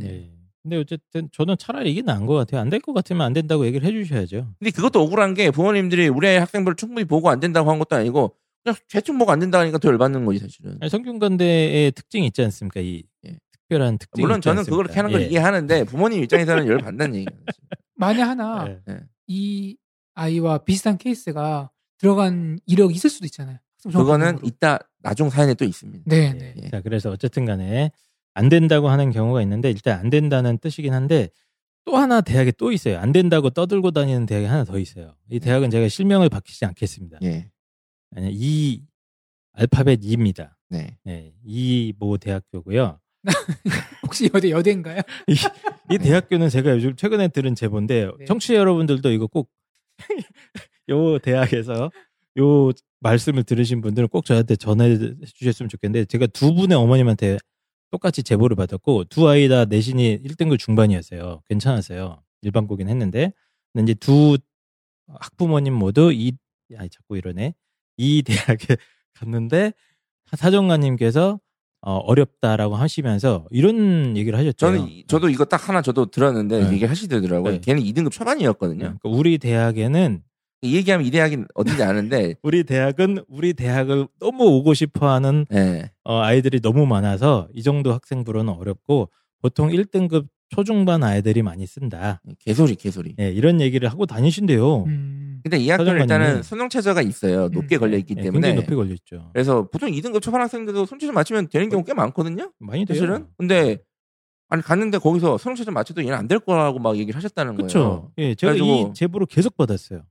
예. 예. 근데 어쨌든 저는 차라리 이게 나은 것 같아요. 안 될 것 같으면 안 된다고 얘기를 해주셔야죠. 근데 그것도 억울한 게 부모님들이 우리 아이 학생부를 충분히 보고 안 된다고 한 것도 아니고 그냥 대충 보고 안 된다 하니까 더 열받는 거지 사실은. 아니, 성균관대의 특징이 있지 않습니까? 이 예. 특별한 특징이 물론 있지 저는 않습니까? 그걸 하는 걸 예. 이해하는데 부모님 입장에서는 열받는 얘기예요. [laughs] 만에 하나 예. 예. 이 아이와 비슷한 케이스가 들어간 이력이 있을 수도 있잖아요. 그거는. 이따 나중 사연에 또 있습니다. 네, 네. 예. 자, 그래서 어쨌든 간에 안 된다고 하는 경우가 있는데 일단 안 된다는 뜻이긴 한데 또 하나 대학에 또 있어요. 안 된다고 떠들고 다니는 대학이 하나 더 있어요. 이 대학은 제가 실명을 밝히지 않겠습니다. 예. 아니, 이 알파벳 2입니다. 네. 네, 이모 대학교고요. [laughs] 혹시 여대 여대인가요? [laughs] 이 대학교는 제가 요즘 최근에 들은 제보인데 네. 청취자 여러분들도 이거 꼭 [laughs] 요 대학에서 요 말씀을 들으신 분들은 꼭 저한테 전해 주셨으면 좋겠는데 제가 두 분의 어머님한테 똑같이 제보를 받았고 두 아이 다 내신이 1등급 중반이었어요. 괜찮았어요. 일반고긴 했는데 근데 이제 두 학부모님 모두 이 아이 자꾸 이러네. 이 [laughs] 대학에 갔는데 사정관님께서 어, 어렵다라고 하시면서 이런 얘기를 하셨죠. 저는 이- 저도 이거 딱 하나 저도 들었는데 네. 얘기 하시더라고요. 네. 걔는 2등급 초반이었거든요. 그러니까 우리 대학에는 이 얘기하면 이 대학이 어딘지 아는데 [laughs] 우리 대학은 우리 대학을 너무 오고 싶어하는 예. 어, 아이들이 너무 많아서 이 정도 학생부로는 어렵고 보통 1등급 초중반 아이들이 많이 쓴다. 개소리 개소리. 예, 이런 얘기를 하고 다니신대요. 음. 근데 이 학교는 일단은 수능 최저가 있어요. 높게 음. 걸려 있기 예, 때문에. 굉장히 높이 걸려 있죠. 그래서 보통 2등급 초반 학생들도 손치점 맞추면 되는 경우 꽤 많거든요. 많이 돼요. 사실은. 근데 아니 갔는데 거기서 수능 최저 맞춰도 얘는 안 될 거라고 막 얘기를 하셨다는 거예요. 그렇죠. 예, 제가 그래가지고- 이 제보를 계속 받았어요.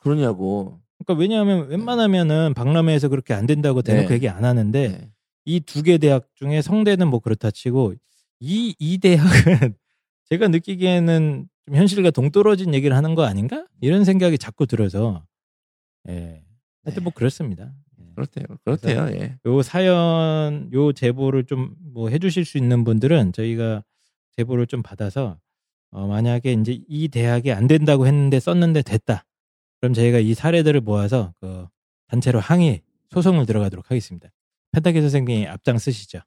그러냐고. 그러니까 왜냐하면 웬만하면은 박람회에서 그렇게 안 된다고 대놓고 네. 얘기 안 하는데 네. 이두 개 대학 중에 성대는 뭐 그렇다 치고 이 이 대학은 [laughs] 제가 느끼기에는 좀 현실과 동떨어진 얘기를 하는 거 아닌가 이런 생각이 자꾸 들어서 예 하여튼 뭐 그렇습니다. 예. 그렇대요. 그렇대요. 예. 요 사연 요 제보를 좀 뭐 해주실 수 있는 분들은 저희가 제보를 좀 받아서 어, 만약에 이제 이 대학이 안 된다고 했는데 썼는데 됐다. 그럼 저희가 이 사례들을 모아서 그 단체로 항의 소송을 들어가도록 하겠습니다. 펜타키 선생님이 앞장 쓰시죠.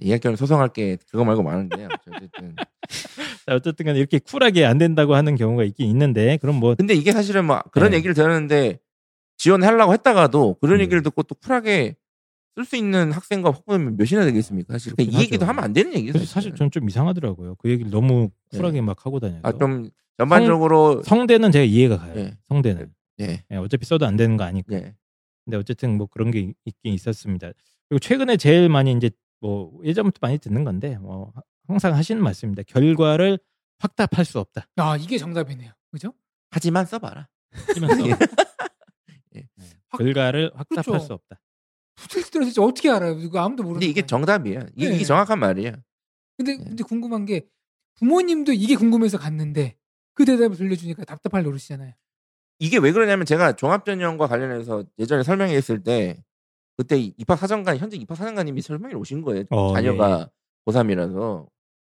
이 학교는 소송할 게 그거 말고 많은데요. 어쨌든. [laughs] 자, 어쨌든 간에 이렇게 쿨하게 안 된다고 하는 경우가 있긴 있는데 그럼 뭐 근데 이게 사실은 뭐 그런 네. 얘기를 들었는데 지원하려고 했다가도 그런 음. 얘기를 듣고 또 쿨하게 쓸 수 있는 학생과 학부모면 몇이나 되겠습니까? 사실 그러니까 이 그렇긴 얘기도 하죠. 하면 안 되는. 그래서 사실 저는 좀 이상하더라고요. 그 얘기를 너무 쿨하게 막 하고 다녀서 아, 좀 전반적으로 성 대는 제가 이해가 가요. 네. 성대는 예. 예, 어차피 써도 안 되는 거 아니까. 예. 근데 어쨌든 뭐 그런 게 있- 있긴 있었습니다. 그리고 최근에 제일 많이 이제 뭐 예전부터 많이 듣는 건데 뭐 항상 하시는 말씀입니다. 결과를 확답할 수 없다. 아 이게 정답이네요. 그죠? 하지만 써봐라. 하면서 [laughs] 예. 네. 결과를 확답할 그렇죠. 수 없다. 도대체 진짜 어떻게 알아요? 이거 아무도 모르는 근데 이게. 정답이에요. 이게, 네. 이게 정확한 말이에요. 근데 네. 근데 궁금한 게 부모님도 이게 궁금해서 갔는데 그 대답을 들려주니까 답답할 노릇이잖아요. 이게 왜 그러냐면 제가 종합전형과 관련해서 예전에 설명했을 때 그때 입학 사정관 현재 입학 사정관님이 설명해 오신 거예요. 어, 자녀가 고3이라서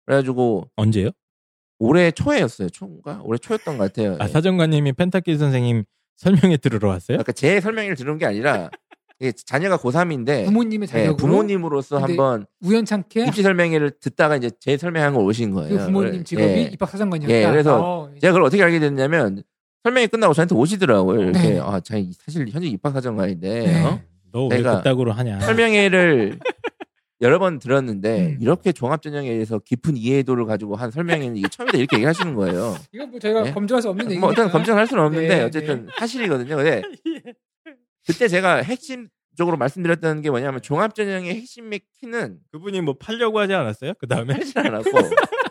그래가지고 언제요? 올해 초에였어요. 초인가? 올해 초였던 것 같아요. 아 예. 사정관님이 펜타키 선생님 설명회 들으러 왔어요? 그러니까 제 설명을 들은 게 아니라 이게 자녀가 고3인데 부모님의 예, 자격으로 부모님으로서 한번 우연찮게 입시 설명회를 듣다가 이제 제 설명한 걸 오신 거예요. 그 부모님 그래- 직업이 예. 입학 사정관이었다. 예, 그래서 어, 제가 그걸 어떻게 알게 됐냐면 설명회 끝나고 저한테 오시더라고요. 이렇게 네. 아, 자 사실 현재 입학 사정관인데 네. 어? 너왜 내가 그따구로 하냐? 설명회를 [laughs] 여러 번 들었는데 음. 이렇게 종합전형에 대해서 깊은 이해도를 가지고 한 설명회는 이게 처음이다 이렇게 얘기하시는 거예요. 이건 뭐 저희가 예? 검증할 수 없는 얘기니까. 뭐 일단 검증할 수는 없는데 네, 어쨌든 사실이거든요. 근데 [laughs] 그때 제가 핵심적으로 말씀드렸던 게 뭐냐면 종합전형의 핵심의 키는 그분이 뭐 팔려고 하지 않았어요? 그 다음에 하진 않았고 [laughs]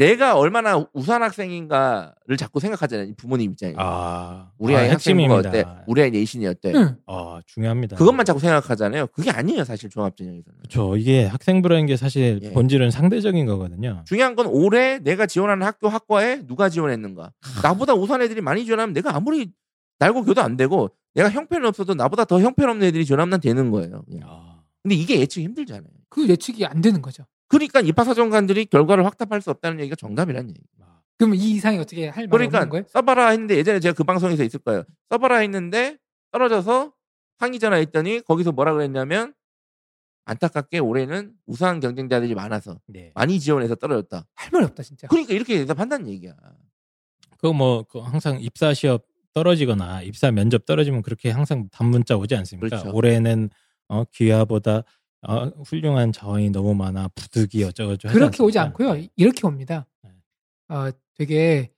내가 얼마나 우수한 학생인가를 자꾸 생각하잖아요. 이 부모님 입장에. 아, 우리 아, 아이 학생부가 어때? 핵심입니다. 우리 아이 내신이 어때? 응. 어, 중요합니다. 그것만 자꾸 생각하잖아요. 그게 아니에요, 사실 종합전형에서는. 그렇죠. 이게 학생부라는 게 사실 예. 본질은 상대적인 거거든요. 중요한 건 올해 내가 지원하는 학교 학과에 누가 지원했는가. 나보다 우수한 애들이 많이 지원하면 내가 아무리 날고 교도 안 되고 내가 형편은 없어도 나보다 더 형편없는 애들이 지원하면 난 되는 거예요. 그냥. 아, 근데 이게 예측이 힘들잖아요. 그 예측이 안 되는 거죠. 그러니까 입학사정관들이 결과를 확답할 수 없다는 얘기가 정답이라는 얘기. 아, 그럼 이 이상이 어떻게 할 말이 그러니까 없는 거예요? 써봐라 했는데 예전에 제가 그 방송에서 있을 거예요. 써봐라 했는데 떨어져서 항의 전화 했더니 거기서 뭐라 그랬냐면 안타깝게 올해는 우수한 경쟁자들이 많아서 네. 많이 지원해서 떨어졌다. 할 말이 없다 진짜. 그러니까 이렇게 대답한다는 얘기야. 그거 뭐그 항상 입사 시험 떨어지거나 입사 면접 떨어지면 그렇게 항상 단문자 오지 않습니까? 그렇죠. 올해는 어, 기아보다 어, 훌륭한 자원이 너무 많아 부득이 어쩌고저쩌고 그렇게 오지 않습니까? 않고요. 이렇게 옵니다. 네. 어, 되게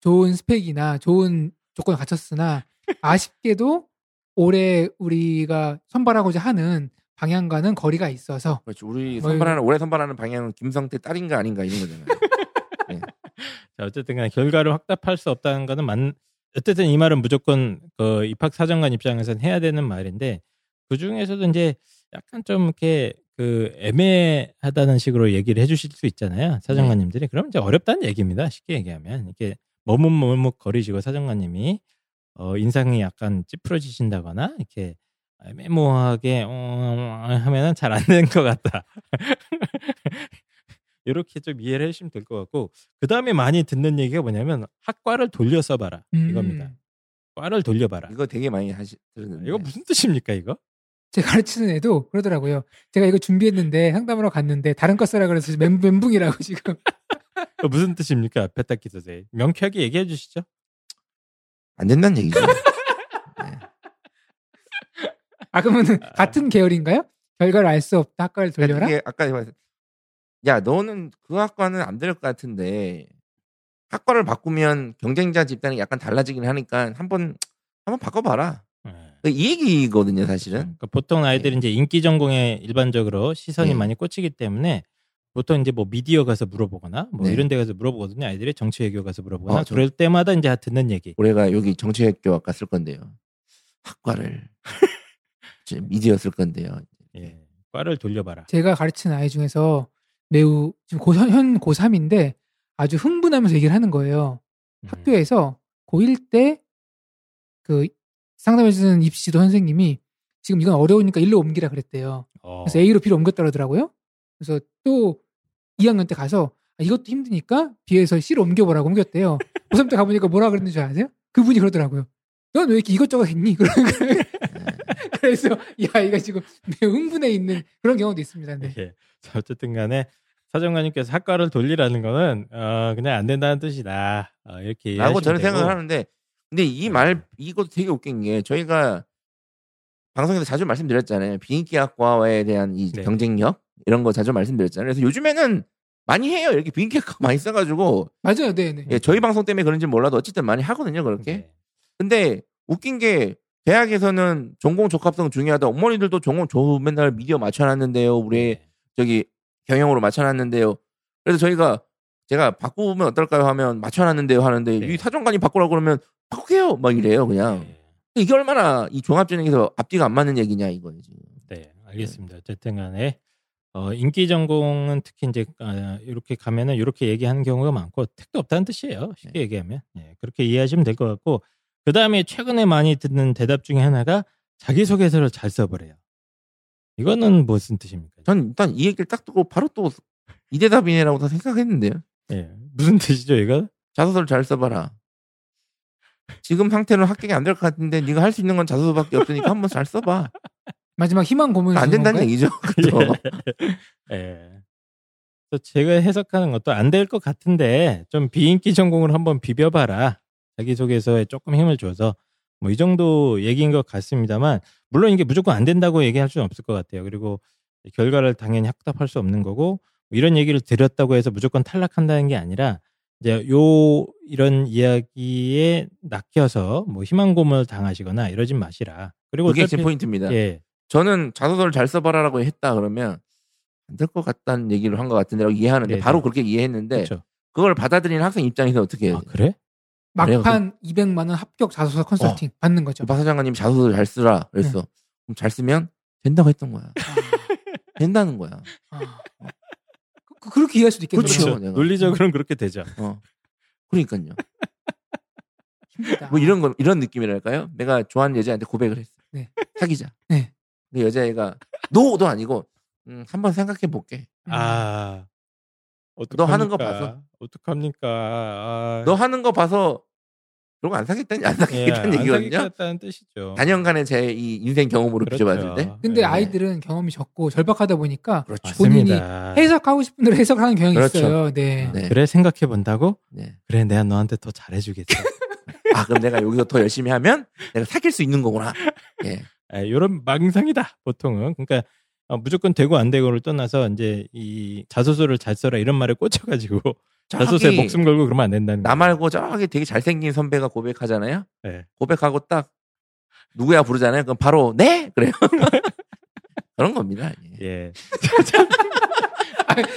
좋은 스펙이나 좋은 조건을 갖췄으나 아쉽게도 올해 우리가 선발하고자 하는 방향과는 거리가 있어서 그렇죠. 우리 뭐 선발하는 올해 선발하는 방향은 김성태 딸인가 아닌가 이런 거잖아요. [laughs] 자, 어쨌든 간에 결과를 확답할 수 없다는 거는 만 어쨌든 이 말은 무조건 그 입학 사정관 입장에서는 해야 되는 말인데 그 중에서도 이제 약간 좀 이렇게 그 애매하다는 식으로 얘기를 해주실 수 있잖아요 사정관님들이. 그럼 이제 어렵다는 얘기입니다 쉽게 얘기하면. 이렇게 머뭇머뭇 거리시고 사정관님이 어 인상이 약간 찌푸러지신다거나 이렇게 애매모호하게 어, 하면은 잘 안 되는 것 같다 이렇게 좀 이해를 해주시면 될 것 같고 그 다음에 많이 듣는 얘기가 뭐냐면 학과를 돌려 써봐라 음, 이겁니다. 과를 돌려봐라. 이거 되게 많이 하시 들었는데. 이거 무슨 뜻입니까 이거? 제가 가르치는 애도 그러더라고요. 제가 이거 준비했는데 상담하러 갔는데 다른 거 써라 그래서 멘, 멘붕이라고 지금. [laughs] 무슨 뜻입니까? 베타키 선생 명쾌하게 얘기해 주시죠. 안 된다는 얘기죠. [laughs] 아 그러면 은 같은 계열인가요? 결과를 알 수 없다 학과를 돌려라. 아까 야 너는 그 학과는 안 될 것 같은데 학과를 바꾸면 경쟁자 집단이 약간 달라지긴 하니까 한번 한번 바꿔봐라. 네. 이 얘기거든요, 사실은. 그러니까 보통 아이들이 이제 인기 전공에 일반적으로 시선이 네. 많이 꽂히기 때문에 보통 이제 뭐 미디어 가서 물어보거나 뭐 네. 이런 데 가서 물어보거든요. 아이들이 정치외교 가서 물어보거나 어, 저- 그럴 때마다 이제 듣는 얘기. 올해가 여기 정치학교학과 쓸 건데요. 학과를 [laughs] 미디어 쓸 건데요. 예. 과를 돌려봐라. 제가 가르치는 아이 중에서 매우 지금 고, 현 고3인데 아주 흥분하면서 얘기를 하는 거예요. 음. 학교에서 고1 때 그 상담해주는 입시도 선생님이 지금 이건 어려우니까 일로 옮기라 그랬대요. 어. 그래서 A로 B로 옮겼다 그러더라고요. 그래서 또 2학년 때 가서 아, 이것도 힘드니까 B에서 C로 옮겨보라고 옮겼대요. 고3 때 가보니까 뭐라 그랬는지 줄 아세요? 그분이 그러더라고요. 넌 왜 이렇게 이것저것 했니? [laughs] 거예요. 그래서 이 아이가 지금 매우 흥분해 있는 그런 경우도 있습니다. 네. 예. 자, 어쨌든 간에 사정관님께서 학과를 돌리라는 거는 어, 그냥 안 된다는 뜻이다. 어, 이렇게 라고 저는 되고. 생각을 하는데 근데 이 말 이것도 되게 웃긴 게 저희가 방송에서 자주 말씀드렸잖아요. 비인기학과에 대한 이 네. 경쟁력 이런 거 자주 말씀드렸잖아요. 그래서 요즘에는 많이 해요. 이렇게 비인기학과 많이 써가지고 맞아요, 네, 네. 예, 저희 방송 때문에 그런지 몰라도 어쨌든 많이 하거든요. 그렇게. 네. 근데 웃긴 게 대학에서는 전공 적합성 중요하다. 어머니들도 전공 저 맨날 미디어 맞춰놨는데요. 우리 네. 저기 경영으로 맞춰놨는데요. 그래서 저희가 제가 바꾸면 어떨까요 하면 맞춰놨는데요 하는데 네. 이 사정관이 바꾸라고 그러면 바꾸게요 막 이래요 그냥 네. 이게 얼마나 이 종합전형에서 앞뒤가 안 맞는 얘기냐 이거예요 지금. 네, 알겠습니다. 어쨌든 간에 어, 인기 전공은 특히 이제 아, 이렇게 가면은 이렇게 얘기하는 경우가 많고 택도 없다는 뜻이에요. 쉽게 네. 얘기하면 예, 그렇게 이해하시면 될 것 같고 그 다음에 최근에 많이 듣는 대답 중에 하나가 자기소개서를 잘 써버려요. 이거는 무슨 뜻입니까? 전 일단 이 얘기를 딱 듣고 바로 또 이 대답이네라고 다 생각했는데요. 예, 무슨 뜻이죠, 이거? 자소서를 잘 써봐라. 지금 상태는 합격이 안 될 것 같은데 네가 할 수 있는 건 자소서밖에 없으니까 한번 잘 써봐. 마지막 희망 고문 안 된다는 얘기죠. 그것도. [laughs] 예. 또 제가 해석하는 것도 안 될 것 같은데 좀 비인기 전공을 한번 비벼봐라. 자기소개서에 조금 힘을 줘서 뭐 이 정도 얘기인 것 같습니다만 물론 이게 무조건 안 된다고 얘기할 수는 없을 것 같아요. 그리고 결과를 당연히 확답할 수 없는 거고 뭐 이런 얘기를 드렸다고 해서 무조건 탈락한다는 게 아니라 이제 요 이런 이야기에 낚여서 뭐 희망 고문을 당하시거나 이러진 마시라. 그리고 그게 어차피- 제 포인트입니다. 예. 저는 자소서를 잘 써봐라라고 했다 그러면 안 될 것 같다는 얘기를 한 것 같은데라고 이해하는데 네, 바로 네. 그렇게 이해했는데 그렇죠. 그걸 받아들이는 학생 입장에서 어떻게 해야 아 돼? 그래? 막판 200만 원 합격 자소서 컨설팅 받는 거죠. 박 사장관님 자소서 잘 쓰라 그랬어. 네. 그럼 잘 쓰면 된다고 했던 거야. [laughs] 된다는 거야. 아. 그, 그렇게 이해할 수도 있겠네요. 그렇죠. 그렇죠. 논리적으로는 그렇게 되죠. 어. 그러니까요. 힘들다. 뭐 이런 거 이런 느낌이랄까요? 내가 좋아하는 여자한테 고백을 했어. 네. 사귀자. 네. 근데 여자애가 노도 아니고 음, 한번 생각해 볼게. 음. 아. 너 하는 거 어떡합니까? 봐서? 어떡합니까? 아, 너 하는 거 봐서 그러고 안 사겠다니 안 예, 사겠다는 안 얘기거든요. 사귀겠다는 뜻이죠. 단연간의 제 이 인생 경험으로 그렇죠. 비춰봤을 때. 근데 네. 아이들은 경험이 적고 절박하다 보니까 그렇죠. 본인이 맞습니다. 해석하고 싶은 대로 해석하는 경향이 그렇죠. 있어요. 네. 네. 그래 생각해 본다고? 네. 그래 내가 너한테 더 잘해주겠어. 아 그럼 내가 여기서 더 열심히 하면 내가 사귈 수 있는 거구나. 예. 이런 망상이다 보통은. 그러니까 어, 무조건 되고 안 되고를 떠나서 이제 이 자소서를 잘 써라 이런 말에 꽂혀가지고 [laughs] 자소서에 목숨 걸고 그러면 안 된다는 나. 말고 저기 되게 잘생긴 선배가 고백하잖아요. 네. 고백하고 딱 누구야 부르잖아요. 그럼 바로 네 그래요. [laughs] 그런 겁니다. 예. [laughs]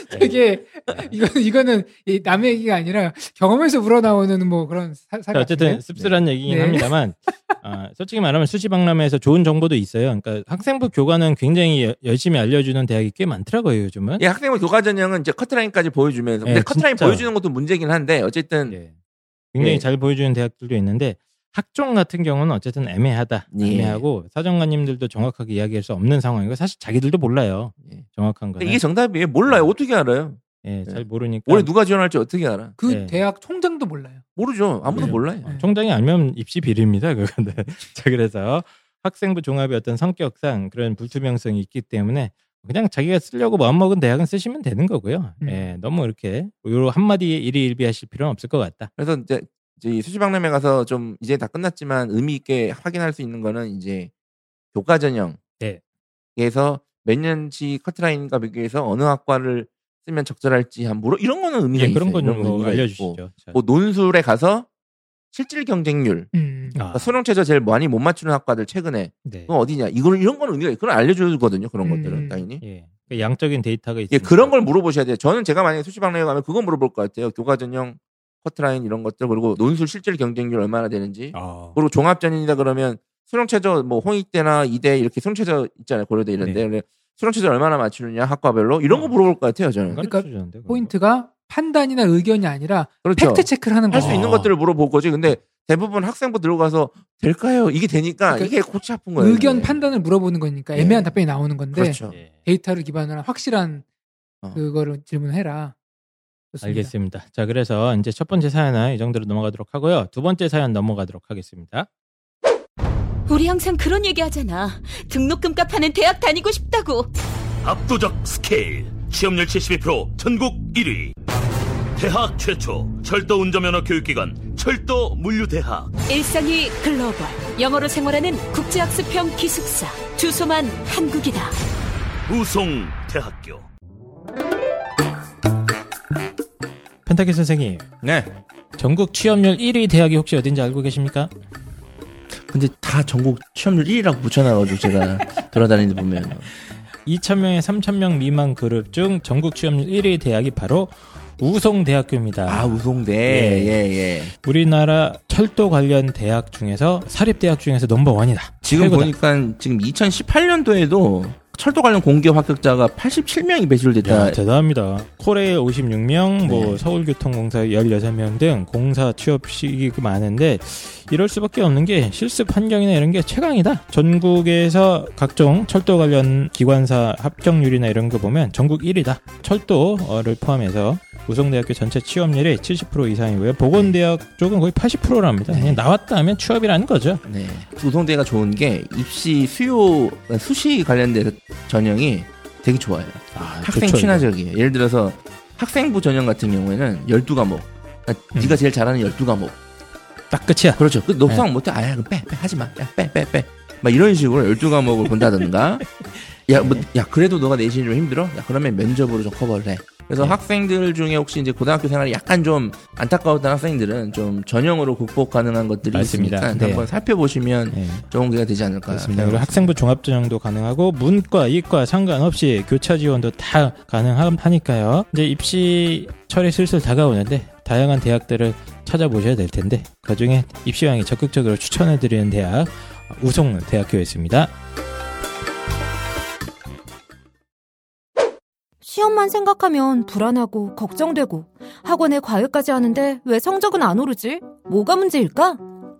예. 되게 이거 이거는 이 남의 얘기가 아니라 경험에서 우러나오는 뭐 그런 사, 사 자, 어쨌든 씁쓸한 얘기긴 네. 합니다만 아, 솔직히 말하면 수시 박람회에서 좋은 정보도 있어요. 그러니까 학생부 교과는 굉장히 여- 열심히 알려주는 대학이 꽤 많더라고요 요즘은. 예, 학생부 교과 전형은 이제 커트라인까지 보여주면서 근데 예, 커트라인 진짜. 보여주는 것도 문제긴 한데 어쨌든 예. 굉장히 예. 잘 보여주는 대학들도 있는데 학종 같은 경우는 어쨌든 애매하다. 예. 애매하고 사정관님들도 정확하게 이야기할 수 없는 상황이고 사실 자기들도 몰라요. 예. 정확한 거는. 이게 정답이에요. 몰라요. 어떻게 알아요? 예, 잘 모르니까. 올해 누가 지원할지 어떻게 알아? 그 네. 대학 총장도 몰라요. 모르죠. 아무도 네. 몰라요. 네. 총장이 알면 입시 비리입니다. 그건데. [laughs] 자 그래서 학생부 종합의 어떤 성격상 그런 불투명성이 있기 때문에 그냥 자기가 쓰려고 마음먹은 대학은 쓰시면 되는 거고요. 음. 예, 너무 이렇게 요 한마디에 일희일비하실 필요는 없을 것 같다. 그래서 이제 이제 이 수시박람회 가서 좀 이제 다 끝났지만 의미 있게 확인할 수 있는 거는 이제 교과 전형에서 네. 몇 년치 커트라인과 비교해서 어느 학과를 쓰면 적절할지 한 물어 이런 거는 의미가 예, 있어요. 그런 거는 이런 거뭐 알려주시죠. 뭐 논술에 가서 실질 경쟁률, 음. 아, 그러니까 수능 최저 제일 많이 못 맞추는 학과들 최근에 네. 그건 어디냐 이걸 이런 거는 의미가 있- 그걸 알려주거든요. 그런 음. 것들은 당연히. 예. 그 양적인 데이터가 예, 있으니까. 그런 걸 물어보셔야 돼요. 저는 제가 만약에 수시박람회 가면 그거 물어볼 것 같아요. 교과 전형, 커트라인 이런 것들 그리고 논술 실질 경쟁률 얼마나 되는지 아, 그리고 종합전형이다 그러면 수능 최저 뭐 홍익대나 이대 이렇게 수능 최저 있잖아요 고려대 이런데 네. 근데 수능 최저 얼마나 맞추느냐 학과별로 이런 거 물어볼 것 같아요 저는 그러니까 그거. 포인트가 판단이나 의견이 아니라 그렇죠 팩트 체크를 하는 할 거죠. 수 있는 아. 것들을 물어볼 거지 근데 대부분 학생부 들어가서 될까요 이게 되니까 그러니까 이게 골치 아픈 거예요 의견 이게. 판단을 물어보는 거니까 네. 애매한 답변이 나오는 건데 그렇죠 예. 데이터를 기반으로 한 확실한 어. 그거를 질문해라. 좋습니다. 알겠습니다. 자, 그래서 이제 첫 번째 사연은 이 정도로 넘어가도록 하고요. 두 번째 사연 넘어가도록 하겠습니다. 우리 항상 그런 얘기 하잖아. 등록금 값하는 대학 다니고 싶다고. 압도적 스케일 취업률 72% 전국 1위 대학 최초 철도 운전면허 교육기관 철도 물류대학 일상이 글로벌. 영어로 생활하는 국제학습형 기숙사. 주소만 한국이다. 우송대학교 펜타키 선생님, 네 전국 취업률 1위 대학이 혹시 어딘지 알고 계십니까? 근데 다 전국 취업률 1위라고 붙여놔가지고 제가 [laughs] 돌아다니는 데 보면 2,000명에 3,000명 미만 그룹 중 전국 취업률 1위 대학이 바로 우송대학교입니다. 아 우송대 예. 예 예 우리나라 철도 관련 대학 중에서 사립대학 중에서 넘버원이다. 지금 최고다. 보니까 지금 2018년도에도 철도 관련 공기업 합격자가 87명이 배출됐다. 야, 대단합니다. 코레일 56명, 뭐 네. 서울교통공사 16명 등 공사 취업식이 많은데 이럴 수밖에 없는 게 실습 환경이나 이런 게 최강이다. 전국에서 각종 철도 관련 기관사 합격률이나 이런 거 보면 전국 1위다. 철도를 포함해서 우성대학교 전체 취업률이 70% 이상이고요. 보건대학 쪽은 거의 80%랍니다. 그냥 나왔다 하면 취업이라는 거죠. 네. 우송대가 좋은 게 입시 수요 수시 관련돼서 전형이 되게 좋아요. 아, 학생 좋죠, 친화적이에요. 예를 들어서 학생부 전형 같은 경우에는 12과목. 그러니까 음. 네가 제일 잘하는 12과목. 이거. 딱 끝이야. 그렇죠. 그 높상 못해. 아야, 빼, 빼, 하지 마. 야, 빼, 빼, 빼. 막 이런 식으로 12과목을 본다든가. [laughs] 야, 뭐, 야, 그래도 너가 내신이 좀 힘들어? 야, 그러면 면접으로 좀 커버를 해. 그래서 네. 학생들 중에 혹시 이제 고등학교 생활이 약간 좀 안타까웠던 학생들은 좀 전형으로 극복 가능한 것들이 맞습니다. 있으니까 네. 한번 살펴보시면 네. 좋은 기회가 되지 않을까. 그렇습니다. 그리고. 학생부 종합 전형도 가능하고 문과, 이과 상관없이 교차 지원도 다 가능하니까요. 이제 입시 철이 슬슬 다가오는데 다양한 대학들을 찾아보셔야 될 텐데 그중에 입시왕이 적극적으로 추천해드리는 대학 우송 대학교였습니다. 시험만 생각하면 불안하고 걱정되고 학원에 과외까지 하는데 왜 성적은 안 오르지? 뭐가 문제일까?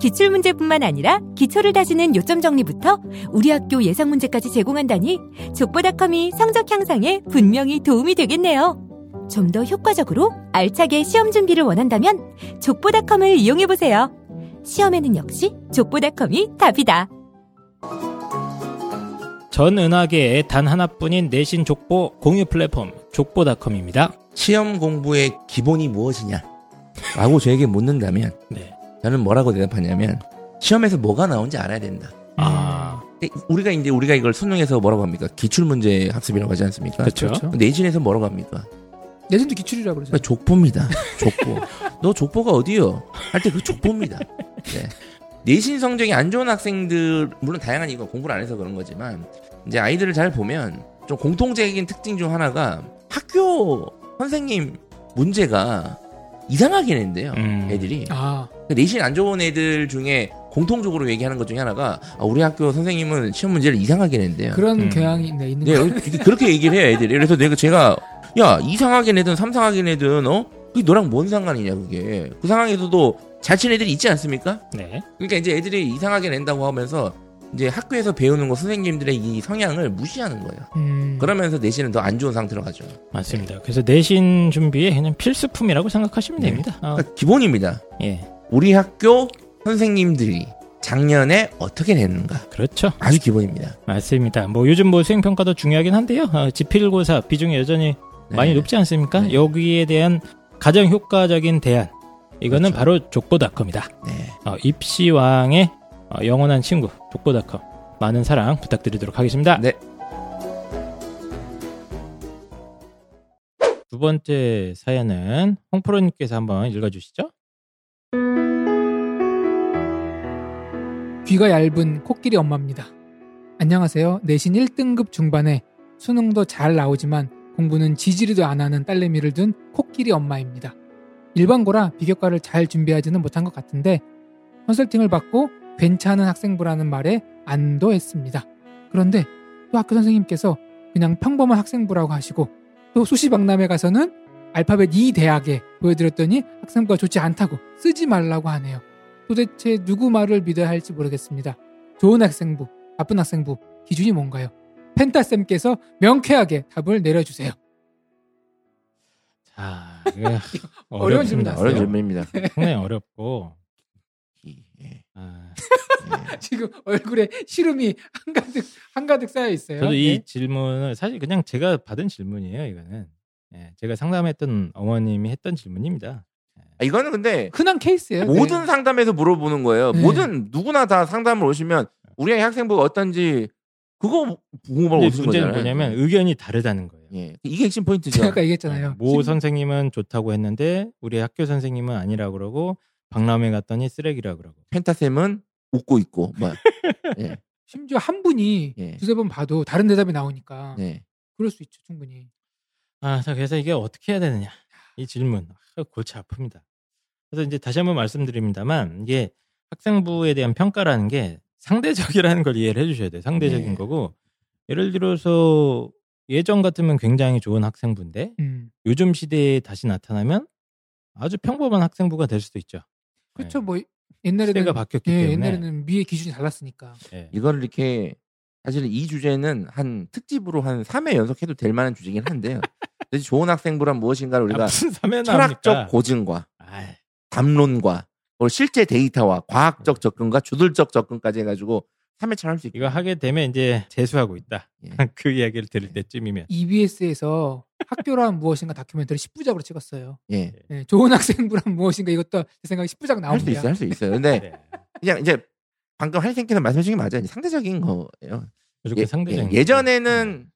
기출 문제뿐만 아니라 기초를 다지는 요점 정리부터 우리 학교 예상 문제까지 제공한다니 족보닷컴이 성적 향상에 분명히 도움이 되겠네요. 좀 더 효과적으로 알차게 시험 준비를 원한다면 족보닷컴을 이용해 보세요. 시험에는 역시 족보닷컴이 답이다. 전 은하계의 단 하나뿐인 내신 족보 공유 플랫폼 족보닷컴입니다. 시험 공부의 기본이 무엇이냐? 라고 저에게 묻는다면 네. 저는 뭐라고 대답하냐면 시험에서 뭐가 나온지 알아야 된다. 아, 우리가 이제 우리가 이걸 수능에서 뭐라고 합니까? 기출 문제 학습이라고 하지 않습니까? 그렇죠. 그렇죠. 내신에서 뭐라고 합니까? 내신도 기출이라고 그러죠. 그러니까 족보입니다. 족보. [laughs] 너 족보가 어디요? 할 때 그 족보입니다. 네. 내신 성적이 안 좋은 학생들 물론 다양한 이거 공부를 안 해서 그런 거지만 이제 아이들을 잘 보면 좀 공통적인 특징 중 하나가 학교 선생님 문제가 이상하게 낸대요. 음. 애들이 아, 그 내신 안 좋은 애들 중에 공통적으로 얘기하는 것 중에 하나가 아, 우리 학교 선생님은 시험 문제를 이상하게 낸대요. 그런 음. 경향이 네, 있는 네, 거. 어, 그렇게 얘기를 해요, 애들이. 그래서 내가 제가 야 이상하게 내든 삼상하게 내든 어 그게 너랑 뭔 상관이냐 그게 그 상황에서도 잘 치는 애들이 있지 않습니까? 네. 그러니까 이제 애들이 이상하게 낸다고 하면서 이제 학교에서 배우는 거 선생님들의 이 성향을 무시하는 거예요. 음. 그러면서 내신은 더 안 좋은 상태로 가죠. 맞습니다. 그래서 내신 준비에 그냥 필수품이라고 생각하시면 네. 됩니다. 어, 그러니까 기본입니다. 예, 우리 학교 선생님들이 작년에 어떻게 냈는가 그렇죠. 아주 기본입니다. 맞습니다. 뭐 요즘 뭐 수행 평가도 중요하긴 한데요. 어, 지필고사 비중이 여전히 많이 네. 높지 않습니까? 네. 여기에 대한 가장 효과적인 대안 이거는 그렇죠. 바로 족보닷컴이다. 네. 어, 입시왕의 어, 영원한 친구 족보닷컴 많은 사랑 부탁드리도록 하겠습니다. 네. 두 번째 사연은 홍프로님께서 한번 읽어주시죠. 귀가 얇은 코끼리 엄마입니다. 안녕하세요. 내신 1등급 중반에 수능도 잘 나오지만 공부는 지지리도 안 하는 딸내미를 둔 코끼리 엄마입니다. 일반고라 비교과를 잘 준비하지는 못한 것 같은데 컨설팅을 받고 괜찮은 학생부라는 말에 안도했습니다. 그런데 또 학교 선생님께서 그냥 평범한 학생부라고 하시고 또 수시 박람회 가서는 알파벳 E 대학에 보여드렸더니 학생부가 좋지 않다고 쓰지 말라고 하네요. 도대체 누구 말을 믿어야 할지 모르겠습니다. 좋은 학생부, 나쁜 학생부 기준이 뭔가요? 펜타쌤께서 명쾌하게 답을 내려주세요. 자, [laughs] 어려운. 질문 어려운 나왔어요. 질문입니다. [laughs] 상당히 어렵고 예. 아, 예. [laughs] 지금 얼굴에 시름이 한가득 한가득 쌓여 있어요. 저도 이 네. 질문을 사실 그냥 제가 받은 질문이에요. 이거는 예, 제가 상담했던 어머님이 했던 질문입니다. 아, 이거는 근데 흔한 케이스예요. 모든 네. 상담에서 물어보는 거예요. 네. 모든 누구나 다 상담을 오시면 우리 아이 학생부가 어떤지 그거 궁금하고 오신 문제는 거잖아요. 뭐냐면 의견이 다르다는 거예요. 예. 이게 핵심 포인트죠. 제가 아까 얘기했잖아요. 모 심- 선생님은 좋다고 했는데 우리 학교 선생님은 아니라 그러고 박람회 갔더니 쓰레기라 그러고. 펜타쌤은 웃고 있고 뭐. [laughs] 예. 심지어 한 분이 예. 두세 번 봐도 다른 대답이 나오니까 네. 그럴 수 있죠 충분히. 아, 자, 그래서 이게 어떻게 해야 되느냐. 이 질문. 아, 골치 아픕니다. 그래서 이제 다시 한번 말씀드립니다만, 이게 학생부에 대한 평가라는 게 상대적이라는 걸 이해를 해주셔야 돼요. 상대적인 네. 거고, 예를 들어서 예전 같으면 굉장히 좋은 학생부인데, 음. 요즘 시대에 다시 나타나면 아주 평범한 학생부가 될 수도 있죠. 그렇죠. 네. 뭐 옛날에는 시대가 바뀌었기 예, 때문에. 옛날에는 미의 기준이 달랐으니까. 예. 이거를 이렇게 사실 이 주제는 한 특집으로 한 3회 연속해도 될 만한 주제긴 한데요. [laughs] 좋은 학생부란 무엇인가를 우리가 아, 철학적? 고증과 아이, 담론과 실제 데이터와 과학적 접근과 주술적 접근까지 해가지고 3회차를 할수 있고 이거 하게 되면 이제 재수하고 있다. 예. [laughs] 그 이야기를 들을 때쯤이면. EBS에서 학교란 무엇인가 다큐멘터리 10부작으로 찍었어요. 예. 네, 좋은 학생부란 무엇인가 이것도 제 생각에 10부작 할수 나옵니다. 있어요, 할수 있어요. 근데 네. 그냥 이제 방금 할생께서 말씀하신 게 맞아요. 상대적인 거예요. 무조건 상대적인. 예, 전에는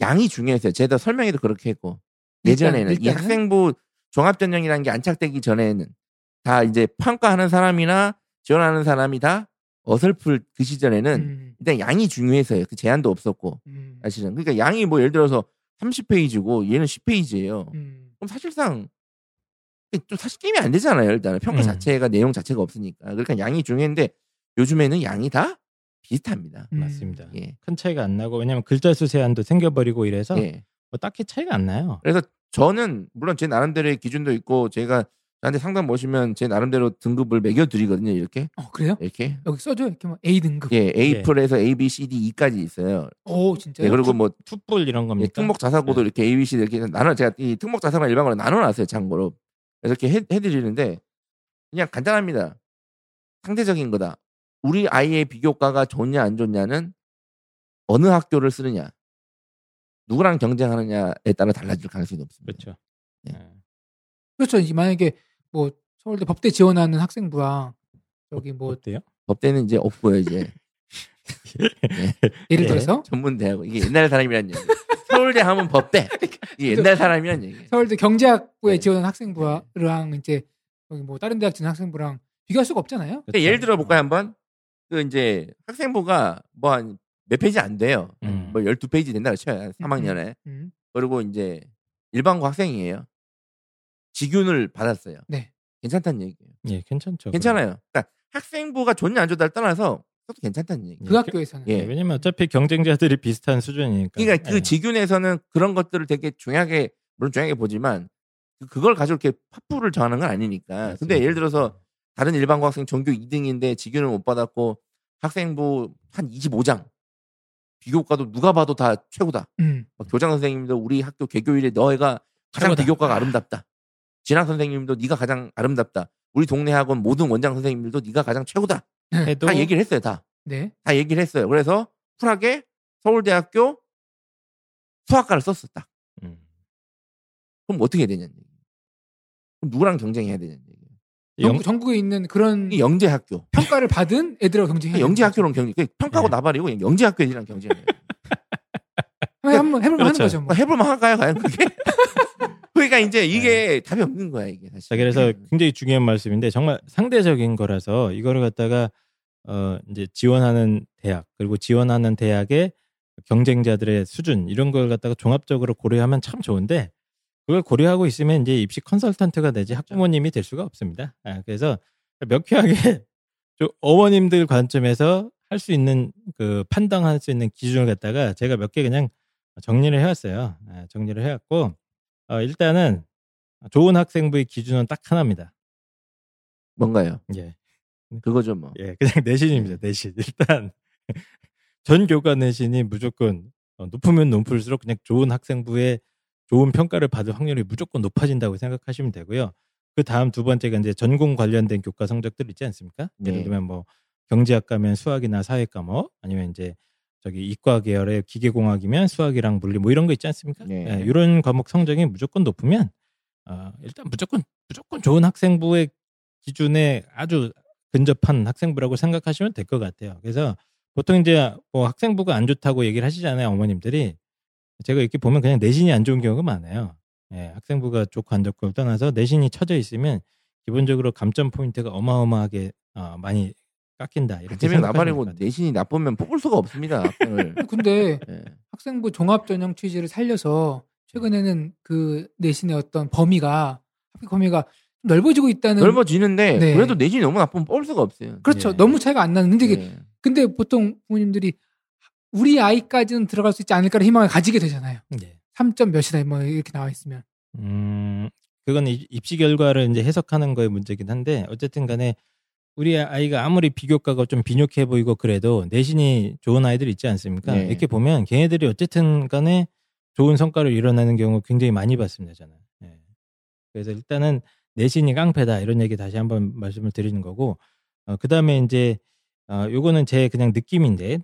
양이 중요했어요. 제가 설명에도 그렇게 했고 예전에는 일단, 이? 학생부 종합전형이라는 게 안착되기 전에는 다 이제 평가하는 사람이나 지원하는 사람이 다 어설플 그 시절에는 음, 일단 양이 중요해서요. 그 제한도 없었고 음, 사실은 그러니까 양이 뭐 예를 들어서 30페이지고 얘는 10페이지예요. 음. 그럼 사실상 좀 사실 게임이 안 되잖아요. 일단은 평가 음. 자체가 내용 자체가 없으니까 그러니까 양이 중요한데 요즘에는 양이 다 비슷합니다. 음. 맞습니다. 예. 큰 차이가 안 나고 왜냐면 글자 수 제한도 생겨버리고 이래서 예. 뭐 딱히 차이가 안 나요. 그래서 저는 물론 제 나름대로의 기준도 있고 제가 저한테 상담 오시면 제 나름대로 등급을 매겨 드리거든요. 이렇게 어 그래요? 이렇게 여기 써줘 이렇게 뭐 A 등급. 예 A 예. 플에서 A B C D E까지 있어요. 오 진짜요? 예, 그리고 뭐 투뿔 이런 예, 겁니까? 특목 자사고도 이렇게 A B C 이렇게 나눠 제가 이 특목 자사고 일반고로 나눠놨어요. 참고로 그래서 이렇게 해, 해드리는데 그냥 간단합니다. 상대적인 거다. 우리 아이의 비교과가 좋냐 안 좋냐는 어느 학교를 쓰느냐, 누구랑 경쟁하느냐에 따라 달라질 가능성이 높습니다. 그렇죠. 네. 예. 그렇죠. 이제 만약에 뭐 서울대 법대 지원하는 학생부랑 여기 뭐 어때요? 법대는 이제 없고요 이제 [laughs] 예를 예. 들어서 전문 대학 이게 옛날 사람이란 얘기. 서울대 하면 법대. [laughs] 이게 옛날 사람이란 얘기. 서울대 경제학부에 네. 지원한 학생부랑 이제 여기 뭐 다른 대학 지원 학생부랑 비교할 수가 없잖아요. 근데 예를 들어 볼까요 한번? 그 이제 학생부가 뭐 한 몇 페이지 안 돼요. 음. 뭐 12페이지 된다고 쳐요. 3학년에. 음. 그리고 이제 일반고 학생이에요. 직윤을 받았어요. 네. 괜찮다는 얘기예요. 예, 괜찮죠. 괜찮아요. 그러니까 학생부가 좋냐 안 좋냐를 떠나서 그것도 괜찮다는 얘기예요. 그 학교에서는 예. 예, 왜냐면 어차피 경쟁자들이 비슷한 수준이니까. 그러니까 그 예. 직윤에서는 그런 것들을 되게 중요하게 물론 중요하게 보지만 그- 그걸 가지고 이렇게 팥불을 정하는 건 아니니까. 근데 맞습니다. 예를 들어서 다른 일반고 학생 전교 2등인데 직윤을 못 받았고 학생부 한 25장 비교과도 누가 봐도 다 최고다. 음. 막 교장 선생님도 우리 학교 개교일에 너희가 가장 최고다. 비교과가 아름답다. 진학 선생님도 네가 가장 아름답다. 우리 동네 학원 모든 원장 선생님들도 네가 가장 최고다. 해도 다 얘기를 했어요. 다. 네. 다 얘기를 했어요. 그래서 쿨하게 서울대학교 수학과를 썼었다. 음. 그럼 어떻게 해야 되냐는 얘기. 그럼 누구랑 경쟁해야 되냐는 얘기. 영- 전국, 전국에 있는 그런 이게 영재 학교. 평가를 받은 애들하고 경쟁해. 영재 학교랑 경쟁. 그게 평가하고 네. 나발이고 그냥 영재 학교 애들이랑 경쟁해요. [laughs] 한번 해볼만 하는 그렇죠. 거죠. 뭐. 해볼만 할까요, 과연 그게? [laughs] 그러니까 이제 이게 답이 없는 거야 이게 사실. 자, 그래서 굉장히 중요한 말씀인데 정말 상대적인 거라서 이거를 갖다가 어 이제 지원하는 대학 그리고 지원하는 대학의 경쟁자들의 수준 이런 걸 갖다가 종합적으로 고려하면 참 좋은데 그걸 고려하고 있으면 이제 입시 컨설턴트가 되지 학부모님이 될 수가 없습니다. 아, 그래서 명쾌하게 [laughs] 좀 어머님들 관점에서 할 수 있는 그 판단할 수 있는 기준을 갖다가 제가 몇 개 그냥 정리를 해왔어요. 아, 정리를 해왔고 어, 일단은 좋은 학생부의 기준은 딱 하나입니다. 뭔가요? 예, 그거죠 뭐. 예, 그냥 [laughs] 내신입니다. 내신. 일단 [laughs] 전 교과 내신이 무조건 어, 높으면 높을수록 그냥 좋은 학생부의 좋은 평가를 받을 확률이 무조건 높아진다고 생각하시면 되고요. 그 다음 두 번째가 이제 전공 관련된 교과 성적들 있지 않습니까? 예를 네. 들면 뭐 경제학 과면 수학이나 사회 과목 아니면 이제 저기 이과 계열의 기계공학이면 수학이랑 물리 뭐 이런 거 있지 않습니까? 네. 예, 이런 과목 성적이 무조건 높으면 어, 일단 무조건 무조건 좋은 학생부의 기준에 아주 근접한 학생부라고 생각하시면 될 것 같아요. 그래서 보통 이제 뭐 학생부가 안 좋다고 얘기를 하시잖아요, 어머님들이. 제가 이렇게 보면 그냥 내신이 안 좋은 경우가 많아요. 예, 학생부가 좋고 안 좋고를 떠나서 내신이 쳐져 있으면 기본적으로 감점 포인트가 어마어마하게 어, 많이 깎인다. 생각하시면 나발이고 같아요. 내신이 나쁘면 뽑을 수가 없습니다. [laughs] 근데 예. 학생부 종합 전형 취지를 살려서 최근에는 그 내신의 어떤 범위가 합격 범위가 좀 넓어지고 있다는 넓어지는데 네. 그래도 내신이 너무 나쁘면 뽑을 수가 없어요. 그렇죠. 예. 너무 차이가 안 나는. 근데 예. 근데 보통 부모님들이 우리 아이까지는 들어갈 수 있지 않을까라는 희망을 가지게 되잖아요. 네. 3점 몇이다 뭐 이렇게 나와 있으면. 음, 그건 입- 입시 결과를 이제 해석하는 거의 문제긴 한데 어쨌든 간에 우리 아이가 아무리 비교과가 좀 빈욕해 보이고 그래도 내신이 좋은 아이들 있지 않습니까? 네. 이렇게 보면 걔네들이 어쨌든 간에 좋은 성과를 이뤄내는 경우 굉장히 많이 봤습니다, 저는. 예. 그래서 일단은 내신이 깡패다 이런 얘기 다시 한번 말씀을 드리는 거고, 어, 그 다음에 이제, 어, 요거는 제 그냥 느낌인데, 예,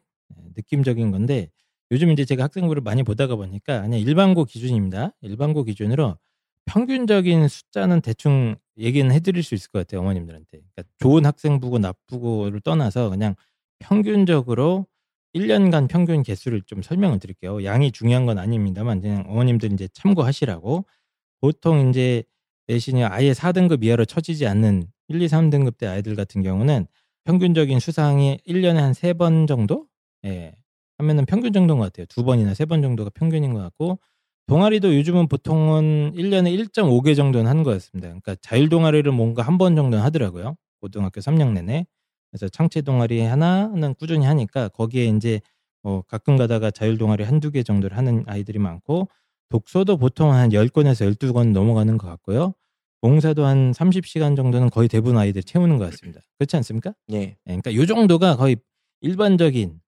느낌적인 건데, 요즘 이제 제가 학생부를 많이 보다가 보니까 그냥 일반고 기준입니다. 일반고 기준으로 평균적인 숫자는 대충 얘기는 해드릴 수 있을 것 같아요 어머님들한테. 그러니까 좋은 학생부고 나쁘고를 떠나서 그냥 평균적으로 1년간 평균 개수를 좀 설명을 드릴게요. 양이 중요한 건 아닙니다만 그냥 어머님들 이제 참고하시라고. 보통 이제 내신이 아예 4등급 이하로 처지지 않는 1, 2, 3등급 대 아이들 같은 경우는 평균적인 수상이 1년에 한 3번 정도? 예. 하면은 평균 정도인 것 같아요. 두 번이나 세 번 정도가 평균인 것 같고 동아리도 요즘은 보통은 1년에 1.5개 정도는 하는 거였습니다. 그러니까 자율 동아리를 뭔가 한 번 정도는 하더라고요. 고등학교 3년 내내. 그래서 창체 동아리 하나는 꾸준히 하니까 거기에 이제 뭐 가끔 가다가 자율 동아리 한두 개 정도를 하는 아이들이 많고 독서도 보통 한 10권에서 12권 넘어가는 것 같고요. 봉사도 한 30시간 정도는 거의 대부분 아이들 채우는 것 같습니다. 그렇지 않습니까? 예. 예, 그러니까 요 정도가 거의 일반적인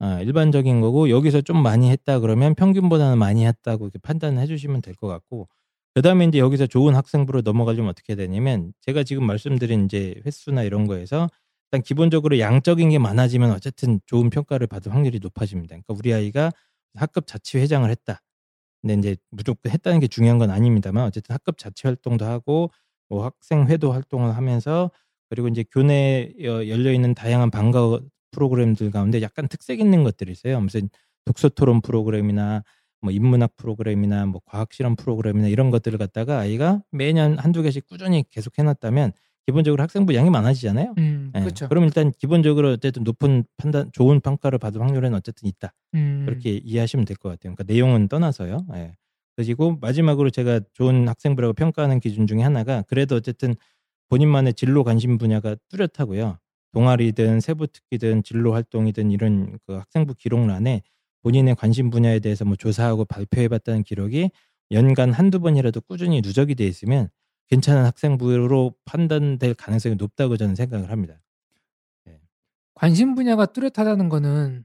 아, 일반적인 거고 여기서 좀 많이 했다 그러면 평균보다는 많이 했다고 이렇게 판단을 해주시면 될 것 같고 그 다음에 이제 여기서 좋은 학생부로 넘어가려면 어떻게 되냐면 제가 지금 말씀드린 이제 횟수나 이런 거에서 일단 기본적으로 양적인 게 많아지면 어쨌든 좋은 평가를 받을 확률이 높아집니다. 그러니까 우리 아이가 학급 자치 회장을 했다. 근데 이제 무조건 했다는 게 중요한 건 아닙니다만 어쨌든 학급 자치 활동도 하고 뭐 학생 회도 활동을 하면서 그리고 이제 교내에 열려 있는 다양한 방과 프로그램들 가운데 약간 특색 있는 것들이 있어요. 무슨 독서 토론 프로그램이나 뭐 인문학 프로그램이나 뭐 과학 실험 프로그램이나 이런 것들을 갖다가 아이가 매년 한두 개씩 꾸준히 계속 해놨다면 기본적으로 학생부 양이 많아지잖아요. 음, 예, 그렇죠. 그럼 일단 기본적으로 어쨌든 높은 판단, 좋은 평가를 받을 확률은 어쨌든 있다. 음, 그렇게 이해하시면 될 것 같아요. 그러니까 내용은 떠나서요. 예. 그리고 마지막으로 제가 좋은 학생부라고 평가하는 기준 중에 하나가 그래도 어쨌든 본인만의 진로 관심 분야가 뚜렷하고요. 동아리든 세부 특기든 진로 활동이든 이런 그 학생부 기록란에 본인의 관심 분야에 대해서 뭐 조사하고 발표해봤다는 기록이 연간 한두 번이라도 꾸준히 누적이 돼 있으면 괜찮은 학생부로 판단될 가능성이 높다고 저는 생각을 합니다. 관심 분야가 뚜렷하다는 거는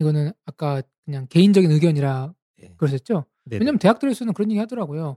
이거는 아까 그냥 개인적인 의견이라 네. 그러셨죠? 네네. 왜냐면 대학들에서는 그런 얘기 하더라고요.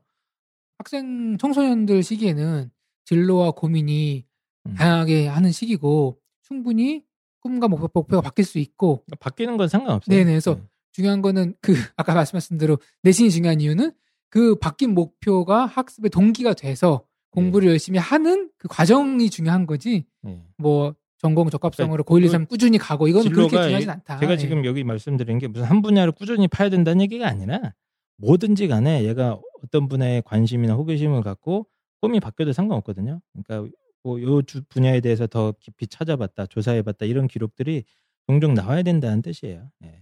학생 청소년들 시기에는 진로와 고민이 음. 다양하게 하는 시기고 충분히 꿈과 목표, 목표가 바뀔 수 있고 그러니까 바뀌는 건 상관없어요. 네네, 그래서 중요한 거는 그 [laughs] 아까 말씀하신 대로 내신이 중요한 이유는 그 바뀐 목표가 학습의 동기가 돼서 공부를 열심히 하는 그 과정이 중요한 거지 네. 뭐 전공 적합성으로 그러니까 고1, 2, 3 꾸준히 가고 이건 그렇게 중요하진 이- 않다. 제가 예. 지금 여기 말씀드린 게 무슨 한 분야를 꾸준히 파야 된다는 얘기가 아니라 뭐든지 간에 얘가 어떤 분야에 관심이나 호기심을 갖고 꿈이 바뀌어도 상관없거든요. 그러니까 뭐 요 분야에 대해서 더 깊이 찾아봤다, 조사해봤다 이런 기록들이 종종 나와야 된다는 뜻이에요. 예.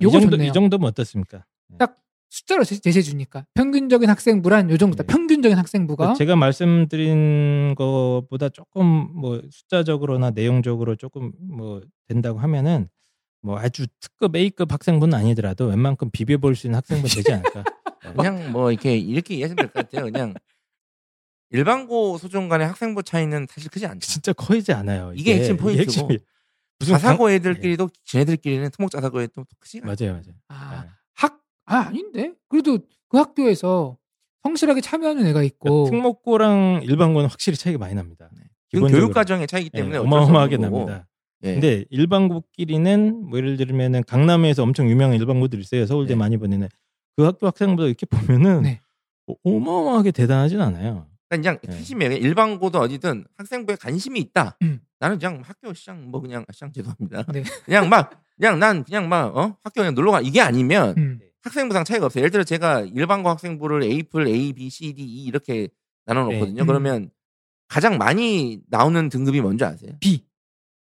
이 요거 정도 좋네요. 이 정도면 어떻습니까? 딱 숫자로 제- 제시해 주니까 평균적인 학생부란 요 정도다. 네. 평균적인 학생부가 제가 말씀드린 것보다 조금 뭐 숫자적으로나 내용적으로 조금 뭐 된다고 하면은 뭐 아주 특급 A급 학생분은 아니더라도 웬만큼 비벼볼 수 있는 학생분 되지 않을까. [laughs] 그냥 뭐 이렇게 이렇게 이해하시면 될 것 같아요. 그냥 일반고 소중 간의 학생부 차이는 사실 크지 않죠. 진짜 커지지 않아요. 이게 핵심 포인트고. 핵심이- 무슨 자사고 강- 애들끼리도 지네들끼리는 특목 자사고 애도 크지 않아요. 맞아요, 맞아요. 아, 네. 학, 아, 아닌데? 그래도 그 학교에서 성실하게 참여하는 애가 있고. 그러니까 특목고랑 일반고는 확실히 차이가 많이 납니다. 이건 기본적으로. 교육 과정의 차이기 때문에 예, 어쩔 수 어마어마하게. 납니다. 예. 근데 일반고끼리는 뭐 예를 들면은 강남에서 엄청 유명한 일반고들이 있어요. 서울대 네. 많이 보내는 그 학교 학생보다 이렇게 보면은 네. 뭐 어마어마하게 대단하진 않아요. 그러니까 그냥 네. 핵심이에요. 일반고도 어디든 학생부에 관심이 있다. 음. 나는 그냥 학교 시장 뭐 그냥 시장 죄송합니다. 네. [laughs] 그냥 막 그냥 난 그냥 막 어? 학교 그냥 놀러 가 이게 아니면 음. 학생부상 차이가 없어요. 예를 들어 제가 일반고 학생부를 A풀 A, B, C, D, E 이렇게 나눠 놓거든요. 네. 음. 그러면 가장 많이 나오는 등급이 뭔지 아세요? B.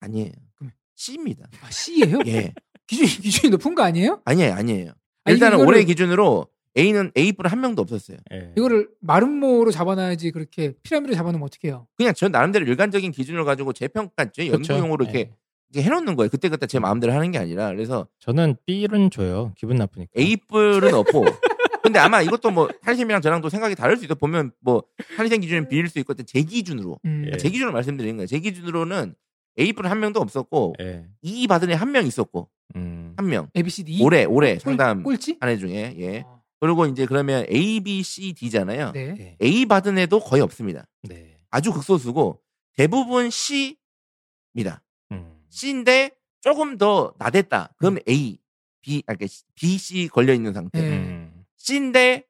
아니에요. 그러면? C입니다. 아, C예요? 예. [laughs] 기준, 기준이 높은 거 아니에요? 아니에요. 아니에요. 아니, 일단은 이거를- 올해 기준으로 A는 A뿔 한 명도 없었어요. 예. 이거를 마름모로 잡아놔야지 그렇게 피라미드로 잡아놓으면 어떡해요? 그냥 저 나름대로 일관적인 기준을 가지고 재평가, 제 그렇죠. 연구용으로 이렇게, 예. 이렇게 해놓는 거예요. 그때 그때 제 마음대로 하는 게 아니라. 그래서 저는 B는 줘요. 기분 나쁘니까. A뿔은 없고, [laughs] 근데 아마 이것도 뭐 한심이랑 저랑 도 생각이 다를 수 있어. 보면 뭐 한희생 기준은 비일 수 있고 제 기준으로 음. 예. 제 기준으로 말씀드리는 거예요. 제 기준으로는 A분 한 명도 없었고 예. E 받은 애 한 명 있었고 음. 한 명. A, B, C, D. 올해 올해 꼴- 상담 꼴찌? 한 애 중에 예. 어, 그리고 이제 그러면 A, B, C, D잖아요. 네. 예. A 받은 애도 거의 없습니다. 네. 아주 극소수고 대부분 C입니다. 음. C인데 조금 더 나댔다. 그럼 A, B, 아, 그러니까 B, C 걸려 있는 상태. 네. 음. C인데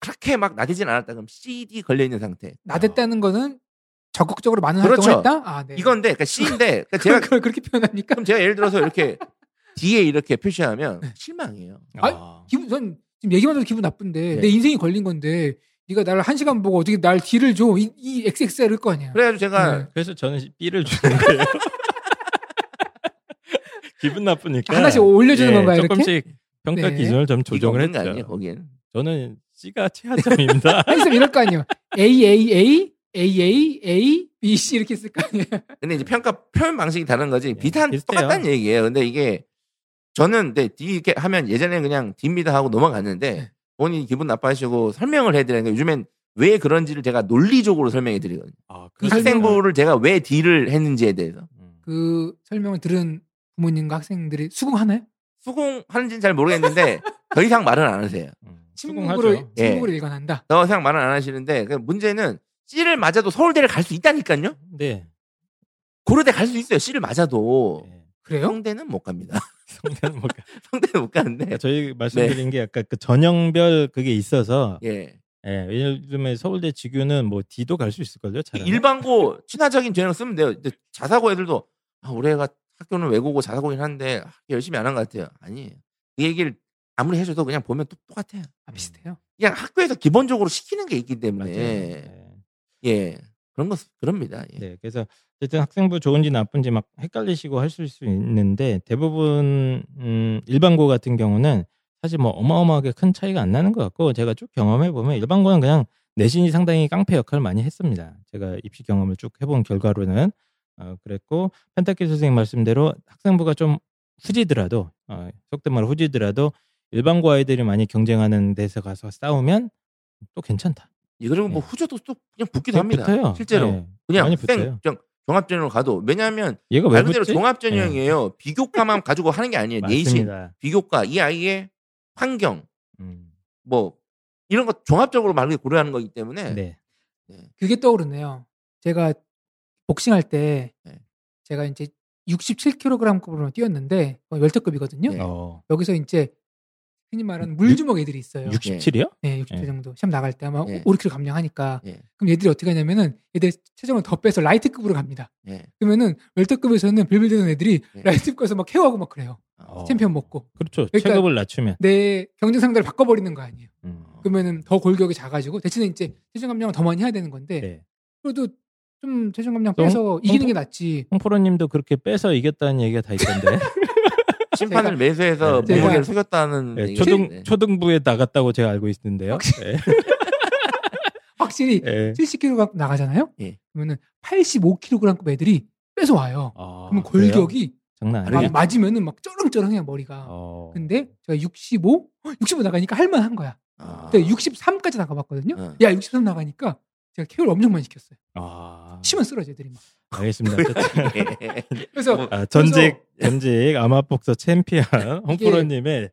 그렇게 막 나대진 않았다. 그럼 C, D 걸려 있는 상태. 나댔다는 거는 적극적으로 많은 그렇죠. 활동을 했다? 아, 네. 이건데 그러니까 C인데 [laughs] 그러니까 제가 제가 그걸 그렇게 표현합니까? 그럼 제가 예를 들어서 이렇게 [laughs] D에 이렇게 표시하면 네. 실망이에요. 아. 기분 전 지금 얘기만 해도 기분 나쁜데 네. 내 인생이 걸린 건데 네가 나를 한 시간 보고 어떻게 날 D를 줘? 이, 이 XXL일 거 아니야. 그래가지고 제가 네. 그래서 저는 B를 주는 거예요. [laughs] 기분 나쁘니까 하나씩 올려주는 예, 건가요, 이렇게? 조금씩 평가 네. 기준을 좀 조정을 했죠. 아니에요, 거기엔. 저는 C가 최하점입니다. [laughs] 한있으면 이럴 거 아니에요. A A A A A A B C 이렇게 쓸 거 아니에요. 근데 이제 평가 표현 방식이 다른 거지 비슷한 비슷해요. 똑같다는 얘기예요. 근데 이게 저는 근데 D 이렇게 하면 예전에 그냥 D입니다 하고 넘어갔는데 네. 본인이 기분 나빠하시고 설명을 해드리는 거 요즘엔 왜 그런지를 제가 논리적으로 설명해 드리거든요. 아, 그 학생부를 제가 왜 D를 했는지에 대해서 음. 그 설명을 들은 부모님과 학생들이 수긍하나요? 수긍하는지는 잘 모르겠는데 [laughs] 더 이상 말은 안 하세요. 음, 침묵으로. 예. 침묵으로 일관한다. 더 이상 말은 안 하시는데 그 문제는 C를 맞아도 서울대를 갈 수 있다니까요. 네. 고려대 갈 수 있어요. C를 맞아도 예. 그래요? 성대는 못 갑니다. [laughs] 성대는 뭐 [laughs] 성대는 못 가는데 그러니까 저희 말씀드린 게 약간 그 전형별 그게 있어서 예. 예, 예를 들면 서울대 지규는 뭐 D도 갈 수 있을걸요? 잘하면? 일반고 친화적인 전형 쓰면 돼요. 근데 자사고 애들도 아, 우리 애가 학교는 외고고 자사고긴 한데 열심히 안 한 것 같아요. 아니에요. 그 얘기를 아무리 해줘도 그냥 보면 또 똑같아요. 아, 비슷해요. 그냥 학교에서 기본적으로 시키는 게 있기 맞아요. 때문에 예. 예 그런 거 그럽니다. 예. 네, 그래서 어쨌든 학생부 좋은지 나쁜지 막 헷갈리시고 하실 수 있는데 대부분 음, 일반고 같은 경우는 사실 뭐 어마어마하게 큰 차이가 안 나는 것 같고 제가 쭉 경험해 보면 일반고는 그냥 내신이 상당히 깡패 역할을 많이 했습니다. 제가 입시 경험을 쭉 해본 결과로는 어, 그랬고 펜타키 선생님 말씀대로 학생부가 좀 후지더라도 어, 속된 말로 후지더라도 일반고 아이들이 많이 경쟁하는 데서 가서 싸우면 또 괜찮다. 예, 그리고 뭐 네. 후져도 또 그냥 붙기도 합니다. 붙어요. 실제로 네, 그냥 많이 붙어요. 그냥 종합전형으로 가도 왜냐하면 얘가 왜말 그대로? 종합전형이에요. 비교과만 가지고 하는 게 아니에요. 내신. 비교과 이 아이의 환경 음, 뭐 이런 거 종합적으로 말 그대로 고려하는 거기 때문에 네. 그게 떠오르네요. 제가 복싱할 때 네. 제가 이제 67kg급으로 뛰었는데 어, 웰터급이거든요. 네. 어, 여기서 이제 흔히 말하는 물주먹 애들이 있어요. 67이요? 네, 60대 예. 정도. 시험 나갈 때 아마 예. 5kg 감량하니까. 예. 그럼 얘들이 어떻게 하냐면은 얘들 체중을 더 빼서 라이트급으로 갑니다. 예. 그러면은 웰터급에서는 빌빌대는 애들이 예. 라이트급에서 막 케이오하고 막 그래요. 어. 챔피언 먹고. 그렇죠. 그러니까- 체급을 낮추면. 내 경쟁 상대를 바꿔버리는 거 아니에요. 음. 그러면은 더 골격이 작아지고 대신에 이제 체중 감량을 더 많이 해야 되는 건데 네. 그래도 좀 체중 감량 또 빼서 홍- 이기는 홍- 게 낫지. 홍프로님도 그렇게 빼서 이겼다는 얘기가 다 있던데. [laughs] 심판을 매수해서 네. 몸무게를 속였다는 네, 얘기가 초등 있네. 초등부에 나갔다고 제가 알고 있는데요. 네. 확실히 네. [laughs] 70kg 나가잖아요. 예. 그러면은 85kg급 애들이 뺏어 와요. 아, 그러면 그래요? 골격이 장난 막 아니에요. 맞으면은 막 쩌렁쩌렁해요 머리가. 어. 근데 제가 65, 65 나가니까 할만한 거야. 아. 그때 63까지 나가봤거든요. 어. 야63 나가니까 제가 케이오를 엄청 많이 시켰어요. 아. 치면 쓰러져 애들이 막. 알겠습니다. [laughs] 예. 그래서 뭐, 아, 전직 전직 아마복서 챔피언 [laughs] 홍프로님의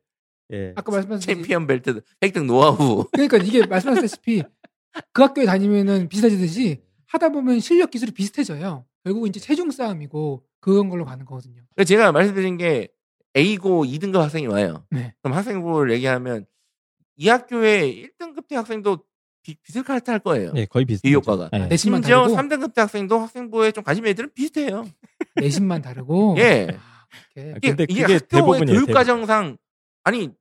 예. 아까 말씀하셨듯이 챔피언 벨트 획득 노하우. 그러니까 이게 말씀하셨다시피 그 학교에 다니면은 비슷해지듯이 하다 보면 실력 기술이 비슷해져요. 결국 이제 체중 싸움이고 그런 걸로 가는 거거든요. 그래서 제가 말씀드린 게 A고 2등급 학생이 와요. 네. 그럼 학생부를 얘기하면 이 학교의 1등급 대 학생도 비, 비슷할 할 거예요. 네, 거의 비슷. 비교과가. 네. 내신만 심지어 다르고 3등급 대 학생도 학생부에 좀 관심 애들은 비슷해요. [laughs] 내신만 다르고. 예. 아, 근데 이게 그게 학교의 대부분이에요, 교육과정상 아니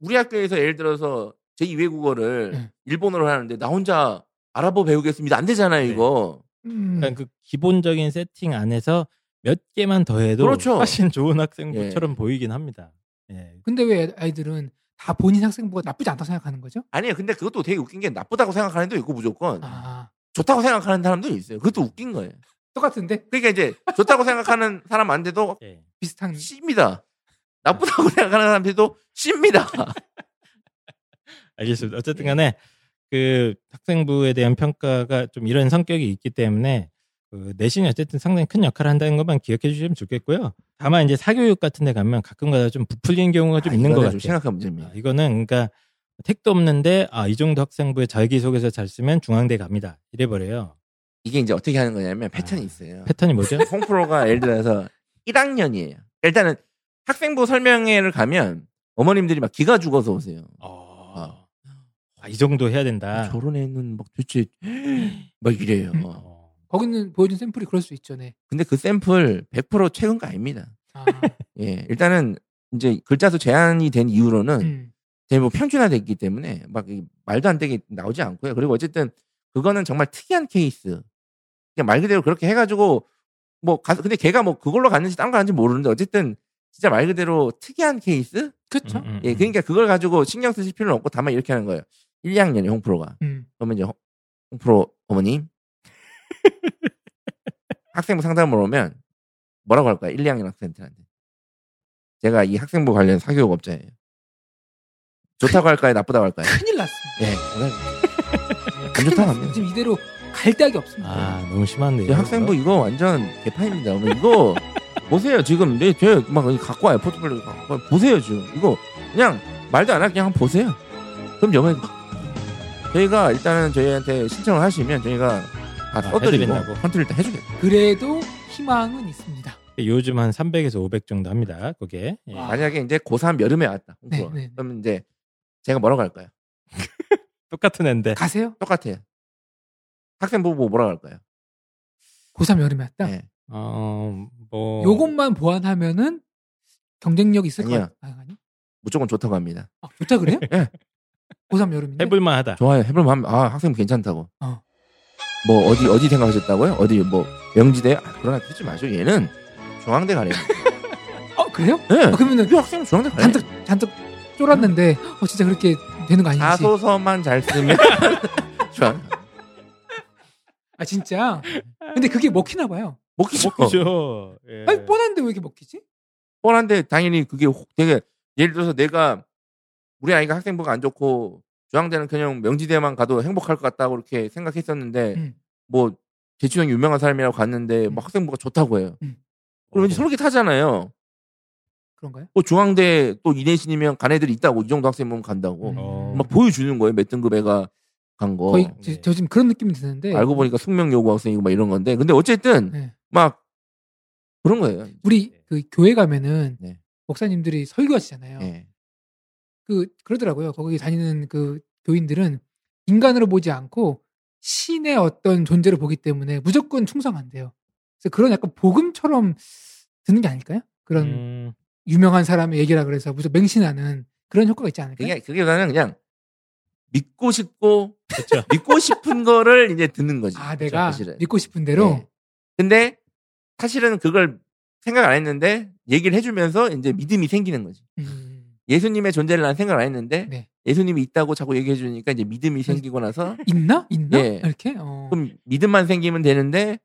우리 학교에서 예를 들어서 제 2외 국어를 네. 일본어로 하는데 나 혼자 아랍어 배우겠습니다. 안 되잖아요, 네. 이거. 음, 그러니까 그 기본적인 세팅 안에서 몇 개만 더해도 그렇죠. 훨씬 좋은 학생부처럼 보이긴 합니다. 예. 근데 왜 아이들은 다 본인 학생부가 나쁘지 않다고 생각하는 거죠? 아니에요. 근데 그것도 되게 웃긴 게 나쁘다고 생각하는 애도 있고 무조건 아 좋다고 생각하는 사람도 있어요. 그것도 웃긴 거예요. 똑같은데 그러니까 이제 좋다고 생각하는 사람한테도 예. 비슷한. C입니다. 나쁘다고 생각하는 사람한테도 C입니다. [laughs] 알겠습니다. 어쨌든 간에 그 학생부에 대한 평가가 좀 이런 성격이 있기 때문에 그 내신이 어쨌든 상당히 큰 역할을 한다는 것만 기억해 주시면 좋겠고요. 다만 이제 사교육 같은 데 가면 가끔가다 좀 부풀리는 경우가 좀 아, 있는 것 같아요. 좀 심각한 문제입니다. 아, 이거는 그러니까 택도 없는데 아 이 정도 학생부에 자기소개서 잘 쓰면 중앙대 갑니다. 이래 버려요. 이게 이제 어떻게 하는 거냐면 패턴이 있어요. 패턴이 뭐죠? [laughs] 홍프로가 예를 들어서 1학년이에요. 일단은 학생부 설명회를 가면 어머님들이 막 기가 죽어서 오세요. 어, 아, 이 정도 해야 된다. 저런 애는 막 도대체 [gasps] 막 이래요. 음. 어. 거기는 보여준 샘플이 그럴 수 있죠. 네. 근데 그 샘플 100% 최근 거 아닙니다. 아, 예, 일단은 이제 글자 수 제한이 된 이후로는 음. 대부분 평준화됐기 때문에 막이 말도 안 되게 나오지 않고요. 그리고 어쨌든 그거는 정말 특이한 케이스. 그냥 말 그대로 그렇게 해가지고 뭐 가, 근데 걔가 뭐 그걸로 갔는지 딴 거 갔는지 모르는데 어쨌든 진짜 말 그대로 특이한 케이스? 그렇죠. 음, 음, 예, 음. 그러니까 그걸 가지고 신경 쓰실 필요는 없고 다만 이렇게 하는 거예요. 1, 2학년이 홍프로가. 음. 그러면 이제 홍- 홍프로 어머님 [laughs] 학생부 상담을 오면 뭐라고 할까요? 1, 2학년 학생들한테. 제가 이 학생부 관련 사교육 업자예요. 좋다고 할까요? 나쁘다고 할까요? 큰일 났습니다. 예, 오늘 안 큰일 좋다고 났습니다. 합니다. 지금 이대로 갈 데가 없습니다. 아 너무 심한데요. 이 학생부 이거 완전 개판입니다. 어머, 이거 보세요 지금 내 제막 갖고 와요 포트폴리오 갖고 와요. 보세요 지금 이거 그냥 말도 안 하고 그냥 한번 보세요. 그럼 영어 저희가 일단은 저희한테 신청을 하시면 저희가 다 아, 써드리고 해드린다고? 컨트롤 다 해주겠다. 그래도 희망은 있습니다. 요즘 한 300에서 500 정도 합니다. 그게. 예. 와. 만약에 이제 고3 여름에 왔다. 네, 홍보가. 네. 그러면 이제 제가 뭐라고 할까요? [laughs] 똑같은 앤데. 가세요. 똑같아요. 학생부 보고 뭐라고 할까요? 고3 여름에 왔다. 네. 어, 뭐 요것만 보완하면은 경쟁력 있을 아니요. 것 같아요. 아니? 무조건 좋다고 합니다. 아, 좋다 그래요? 예. 고3 여름인데. 해볼만 하다. 좋아요. 해볼만 하면 아 학생부 괜찮다고. 어. 뭐 어디 어디 생각하셨다고요? 어디 뭐 명지대? 아, 그러나 듣지 마죠. 얘는 중앙대 가래요. [laughs] 어 그래요? 네. 아, 그러면은 이 학생 중앙대 가래. 잔뜩 잔뜩 쫄았는데 어 진짜 그렇게 되는 거 아니지? 자소서만 잘 쓰면 [laughs] 중앙. 아 진짜. 근데 그게 먹히나 봐요. 먹히죠. 그죠. 예. 아니 뻔한데 왜 이렇게 먹히지? 뻔한데 당연히 그게 혹- 되게 예를 들어서 내가 우리 아이가 학생부가 안 좋고 중앙대는 그냥 명지대만 가도 행복할 것 같다고 그렇게 생각했었는데 음. 뭐 대치동 유명한 사람이라고 갔는데 음. 뭐 학생부가 좋다고 해요. 음. 그럼 왠지 솔깃하잖아요. 그런가요? 뭐 중앙대 또 이내신이면 간 애들이 있다고 이 정도 학생이면 간다고 음. 어. 막 보여주는 거예요. 몇 등급 애가 간 거. 거의 네. 저, 저 지금 그런 느낌이 드는데 알고 보니까 숙명 요구 학생이고 막 이런 건데 근데 어쨌든 네. 막 그런 거예요. 우리 그 교회 가면은 네. 목사님들이 설교하시잖아요. 예. 그 그러더라고요. 거기 다니는 그 교인들은 인간으로 보지 않고 신의 어떤 존재를 보기 때문에 무조건 충성한대요. 그래서 그런 약간 복음처럼 듣는 게 아닐까요? 그런 음, 유명한 사람의 얘기라 그래서 무조건 맹신하는 그런 효과가 있지 않을까요? 그게 그게보다는 그냥 믿고 싶고 그렇죠. [laughs] 믿고 싶은 거를 이제 듣는 거지. 아 내가 사실은. 믿고 싶은 대로 네. 근데 사실은 그걸 생각 안 했는데 얘기를 해주면서 이제 믿음이 생기는 거지. 음, 예수님의 존재를 난 생각 안 했는데 네. 예수님이 있다고 자꾸 얘기해 주니까 이제 믿음이 생기고 나서 있나 있나 예. 이렇게 어, 그럼 믿음만 생기면 되는데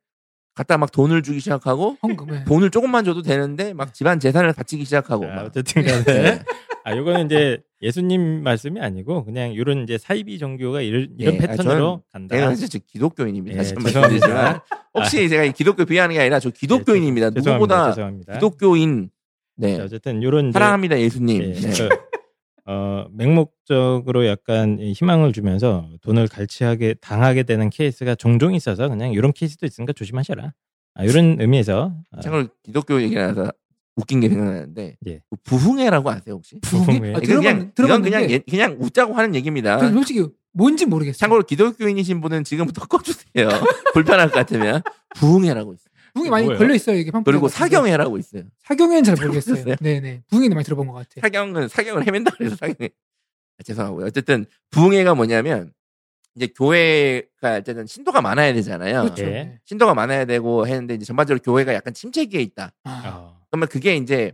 갖다 막 돈을 주기 시작하고 헌금을 돈을 조금만 줘도 되는데 막 집안 재산을 바치기 시작하고 자, 막. 어쨌든 간에 네. 아 요거는 이제 예수님 말씀이 아니고 그냥 이런 이제 사이비 종교가 이런, 이런 예, 아, 패턴으로 간다. 내가 사실 기독교인입니다. 예, 죄송합니다. 말씀드리지만 [laughs] 혹시 제가 이 기독교 비하하는 게 아니라 저 기독교인입니다. 예, 죄송합니다. 누구보다 죄송합니다. 기독교인 자, 네 어쨌든 요런 사랑합니다 예수님. 예, 네. 그, 어, 맹목적으로 약간 이 희망을 주면서 돈을 갈취하게 당하게 되는 케이스가 종종 있어서 그냥 이런 케이스도 있으니까 조심하셔라. 아, 이런 의미에서 아, 참고로 기독교 얘기 나서 웃긴 게 생각나는데 예. 그 부흥회라고 아세요 혹시? 부흥회. 아, 이건 그냥 들어봤, 이건 그냥 예- 그냥 웃자고 하는 얘기입니다. 저는 솔직히 뭔지 모르겠어요. 참고로 기독교인이신 분은 지금부터 [laughs] 꺼주세요. 불편할 것 같으면 부흥회라고 있어요. 부흥이 많이 뭐예요? 걸려 있어요 이게 팜플렛 그리고. 사경회라고 있어요. 사경회는 잘 모르겠어요. 들어봤어요? [laughs] 네네 부흥회는 많이 들어본 것 같아요. 사경은 사경을 헤맨다 그래서 사경회. 아, 죄송하고요. 어쨌든 부흥회가 뭐냐면 이제 교회가 어쨌든 신도가 많아야 되잖아요. 그렇죠. 예. 네. 신도가 많아야 되고 했는데 이제 전반적으로 교회가 약간 침체기에 있다. 아, 어, 그러면 그게 이제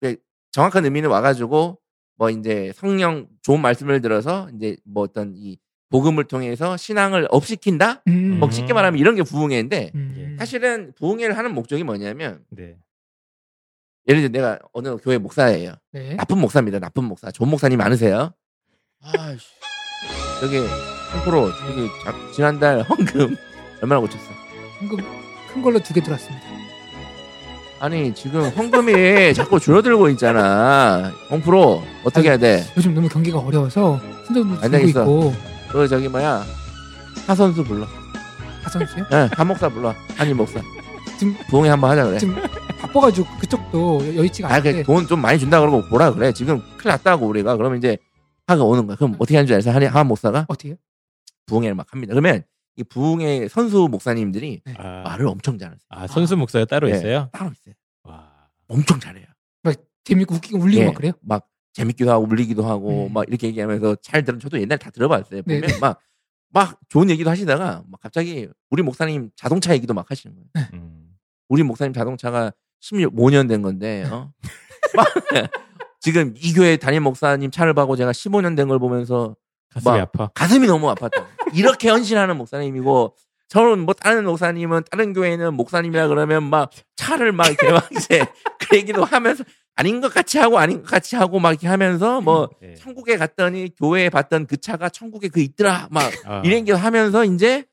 그 정확한 의미는 와가지고 뭐 이제 성령 좋은 말씀을 들어서 이제 뭐 어떤 이 복음을 통해서 신앙을 업시킨다. 음, 뭐 쉽게 말하면 이런 게 부흥회인데 음. 사실은 부흥회를 하는 목적이 뭐냐면 네. 예를 들어 내가 어느 교회 목사예요. 네. 나쁜 목사입니다. 나쁜 목사. 좋은 목사님 많으세요. 아이씨. 저기 홍프로 저기 자- 지난달 헌금 [laughs] 얼마나 고쳤어? 현금 큰 걸로 두 개 들어왔습니다. 아니 지금 헌금이 [laughs] 자꾸 줄어들고 있잖아. 홍프로 어떻게 해야 돼? 요즘 너무 경기가 어려워서 신정도 안 들고 되겠어. 있고 그 저기 뭐야 하 선수 불러. 하선수요? 예, 한 목사 불러. 한임 목사. 지금 부흥회 한번 하자 그래. 지금 바빠가지고 그쪽도 여- 여의치가 아, 않은데 그돈좀 많이 준다 그러고 뭐라 그래. 지금 큰일 났다고 우리가. 그러면 이제 하가 오는 거야. 그럼 어떻게 하는 줄 알아서 한, 한 목사가 어떻게? 부흥회를 막 합니다. 그러면 이 부흥회 선수 목사님들이 아, 말을 엄청 잘하세요. 아, 선수 목사가 따로 네, 있어요? 따로 있어요. 와. 엄청 잘해요. 재밌고 웃기고 울리고 예, 막 그래요? 막 재밌기도 하고 울리기도 하고 음. 막 이렇게 얘기하면서 잘 들은 저도 옛날 다 들어봤어요. 네. 보면 막막 좋은 얘기도 하시다가 막 갑자기 우리 목사님 자동차 얘기도 막 하시는 거예요. 음. 우리 목사님 자동차가 15년 된 건데 어? [laughs] 막 지금 이 교회 담임 목사님 차를 봐고 제가 15년 된 걸 보면서 가슴이 막 아파. 가슴이 너무 아팠다. 이렇게 헌신하는 목사님이고 저는 뭐 다른 목사님은 다른 교회는 목사님이라 그러면 막 차를 막 이렇게 막 이제 그 얘기도 하면서 아닌 것 같이 하고 아닌 것 같이 하고 막 이렇게 하면서 뭐 예. 천국에 갔더니 교회에 봤던 그 차가 천국에 그 있더라 막 [laughs] 아. 이런 얘기도 하면서 이제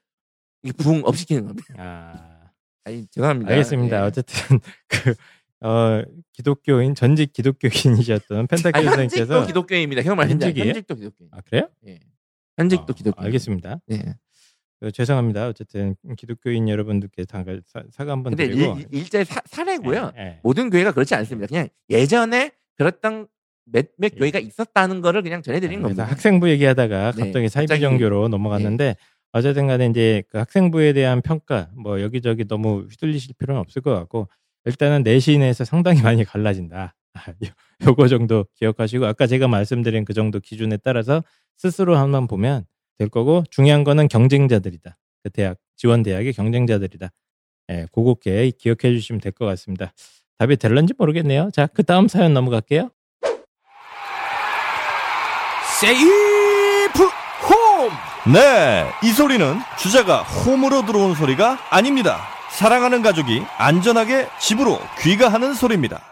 부흥 up 시키는 겁니다. 아. [laughs] 아니 죄송합니다. 알겠습니다. 예. 어쨌든 [laughs] 그 어, 기독교인 전직 기독교인이셨던 아니, 펜타킬 현직도 선생님께서 기독교인입니다. 형 말한 현직이에요? 현직도 기독교인. 아 그래요? 예. 현직도 아, 기독교인. 알겠습니다. 예. 그, 죄송합니다. 어쨌든 기독교인 여러분들께 사, 사과 한번 근데 드리고 일, 일제 사, 사례고요. 예, 예. 모든 교회가 그렇지 않습니다. 그냥 예전에 그랬던 몇몇 교회가 있었다는 거를 그냥 전해드리는 예. 겁니다. 학생부 얘기하다가 네, 갑자기 사이비 갑자기. 종교로 넘어갔는데 어쨌든 간에 이제 그 학생부에 대한 평가 뭐 여기저기 너무 휘둘리실 필요는 없을 것 같고 일단은 내신에서 상당히 많이 갈라진다. 아, 요- 요거 정도 기억하시고 아까 제가 말씀드린 그 정도 기준에 따라서 스스로 한번 보면 될 거고 중요한 거는 경쟁자들이다. 그 대학 지원 대학의 경쟁자들이다. 예, 그거께 기억해 주시면 될 것 같습니다. 답이 될런지 모르겠네요. 자, 그 다음 사연 넘어갈게요. 세이프 홈! 네, 이 소리는 주자가 홈으로 들어온 소리가 아닙니다. 사랑하는 가족이 안전하게 집으로 귀가하는 소리입니다.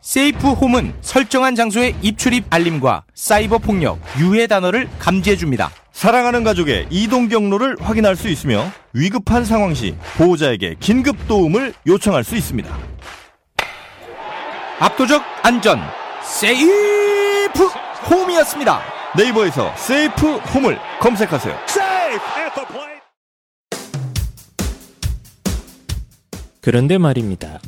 세이프 홈은 설정한 장소의 입출입 알림과 사이버 폭력, 유해 단어를 감지해줍니다. 사랑하는 가족의 이동 경로를 확인할 수 있으며 위급한 상황 시 보호자에게 긴급 도움을 요청할 수 있습니다. 압도적 안전, 세이프 홈이었습니다. 네이버에서 세이프 홈을 검색하세요. 그런데 말입니다.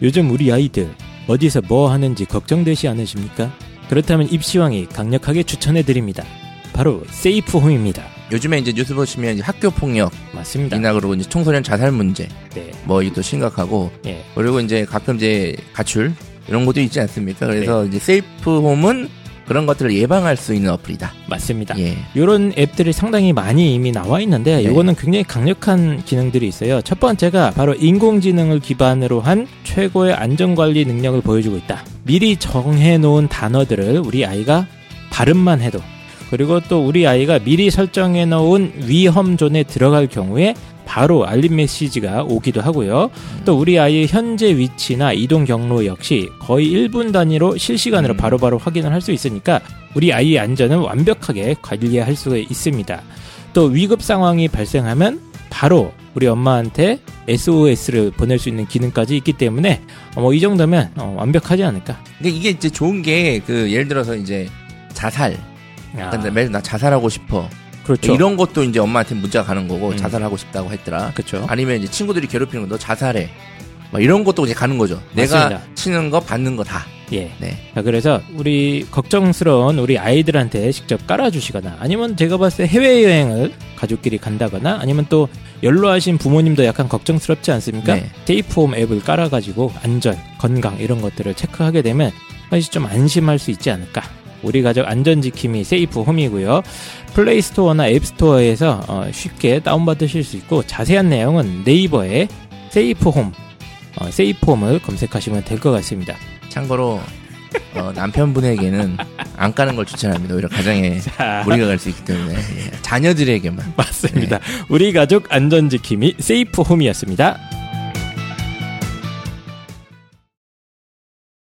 요즘 우리 아이들 어디서 뭐 하는지 걱정되시 않으십니까? 그렇다면 입시왕이 강력하게 추천해 드립니다. 바로 세이프 홈입니다. 요즘에 이제 뉴스 보시면 이제 학교 폭력 맞습니다. 이나 그러고 이제 청소년 자살 문제 네. 뭐 이것도 심각하고 예. 그리고 이제 가끔 이제 가출 이런 것도 있지 않습니까? 네. 그래서 이제 세이프 홈은 그런 것들을 예방할 수 있는 어플이다. 맞습니다. 예. 이런 앱들이 상당히 많이 이미 나와 있는데 네. 이거는 굉장히 강력한 기능들이 있어요. 첫 번째가 바로 인공지능을 기반으로 한 최고의 안전관리 능력을 보여주고 있다. 미리 정해놓은 단어들을 우리 아이가 발음만 해도 그리고 또 우리 아이가 미리 설정해 놓은 위험 존에 들어갈 경우에 바로 알림 메시지가 오기도 하고요. 또 우리 아이의 현재 위치나 이동 경로 역시 거의 1분 단위로 실시간으로 음. 바로바로 확인을 할 수 있으니까 우리 아이의 안전을 완벽하게 관리할 수가 있습니다. 또 위급 상황이 발생하면 바로 우리 엄마한테 SOS를 보낼 수 있는 기능까지 있기 때문에 뭐 이 정도면 어, 완벽하지 않을까. 근데 이게 이제 좋은 게 그 예를 들어서 이제 자살. 아, 근데 매일 나 자살하고 싶어. 그렇죠. 이런 것도 이제 엄마한테 문자가 가는 거고 음. 자살하고 싶다고 했더라. 그렇죠. 아니면 이제 친구들이 괴롭히는 거 너 자살해. 막 이런 것도 이제 가는 거죠. 내가 맞습니다. 치는 거 받는 거 다. 예. 네. 자, 그래서 우리 걱정스러운 우리 아이들한테 직접 깔아주시거나 아니면 제가 봤을 때 해외여행을 가족끼리 간다거나 아니면 또 연로하신 부모님도 약간 걱정스럽지 않습니까? 네. 세이프홈 앱을 깔아가지고 안전, 건강 이런 것들을 체크하게 되면 사실 좀 안심할 수 있지 않을까. 우리 가족 안전지킴이 세이프 홈이고요. 플레이스토어나 앱스토어에서 어, 쉽게 다운받으실 수 있고 자세한 내용은 네이버에 세이프 홈, 어, 세이프 홈을 검색하시면 될 것 같습니다. 참고로 어, 남편분에게는 안 까는 걸 추천합니다. 오히려 가정에 [laughs] 자, 무리가 갈 수 있기 때문에 예. 자녀들에게만. 맞습니다. 우리 가족 안전지킴이 세이프 홈이었습니다.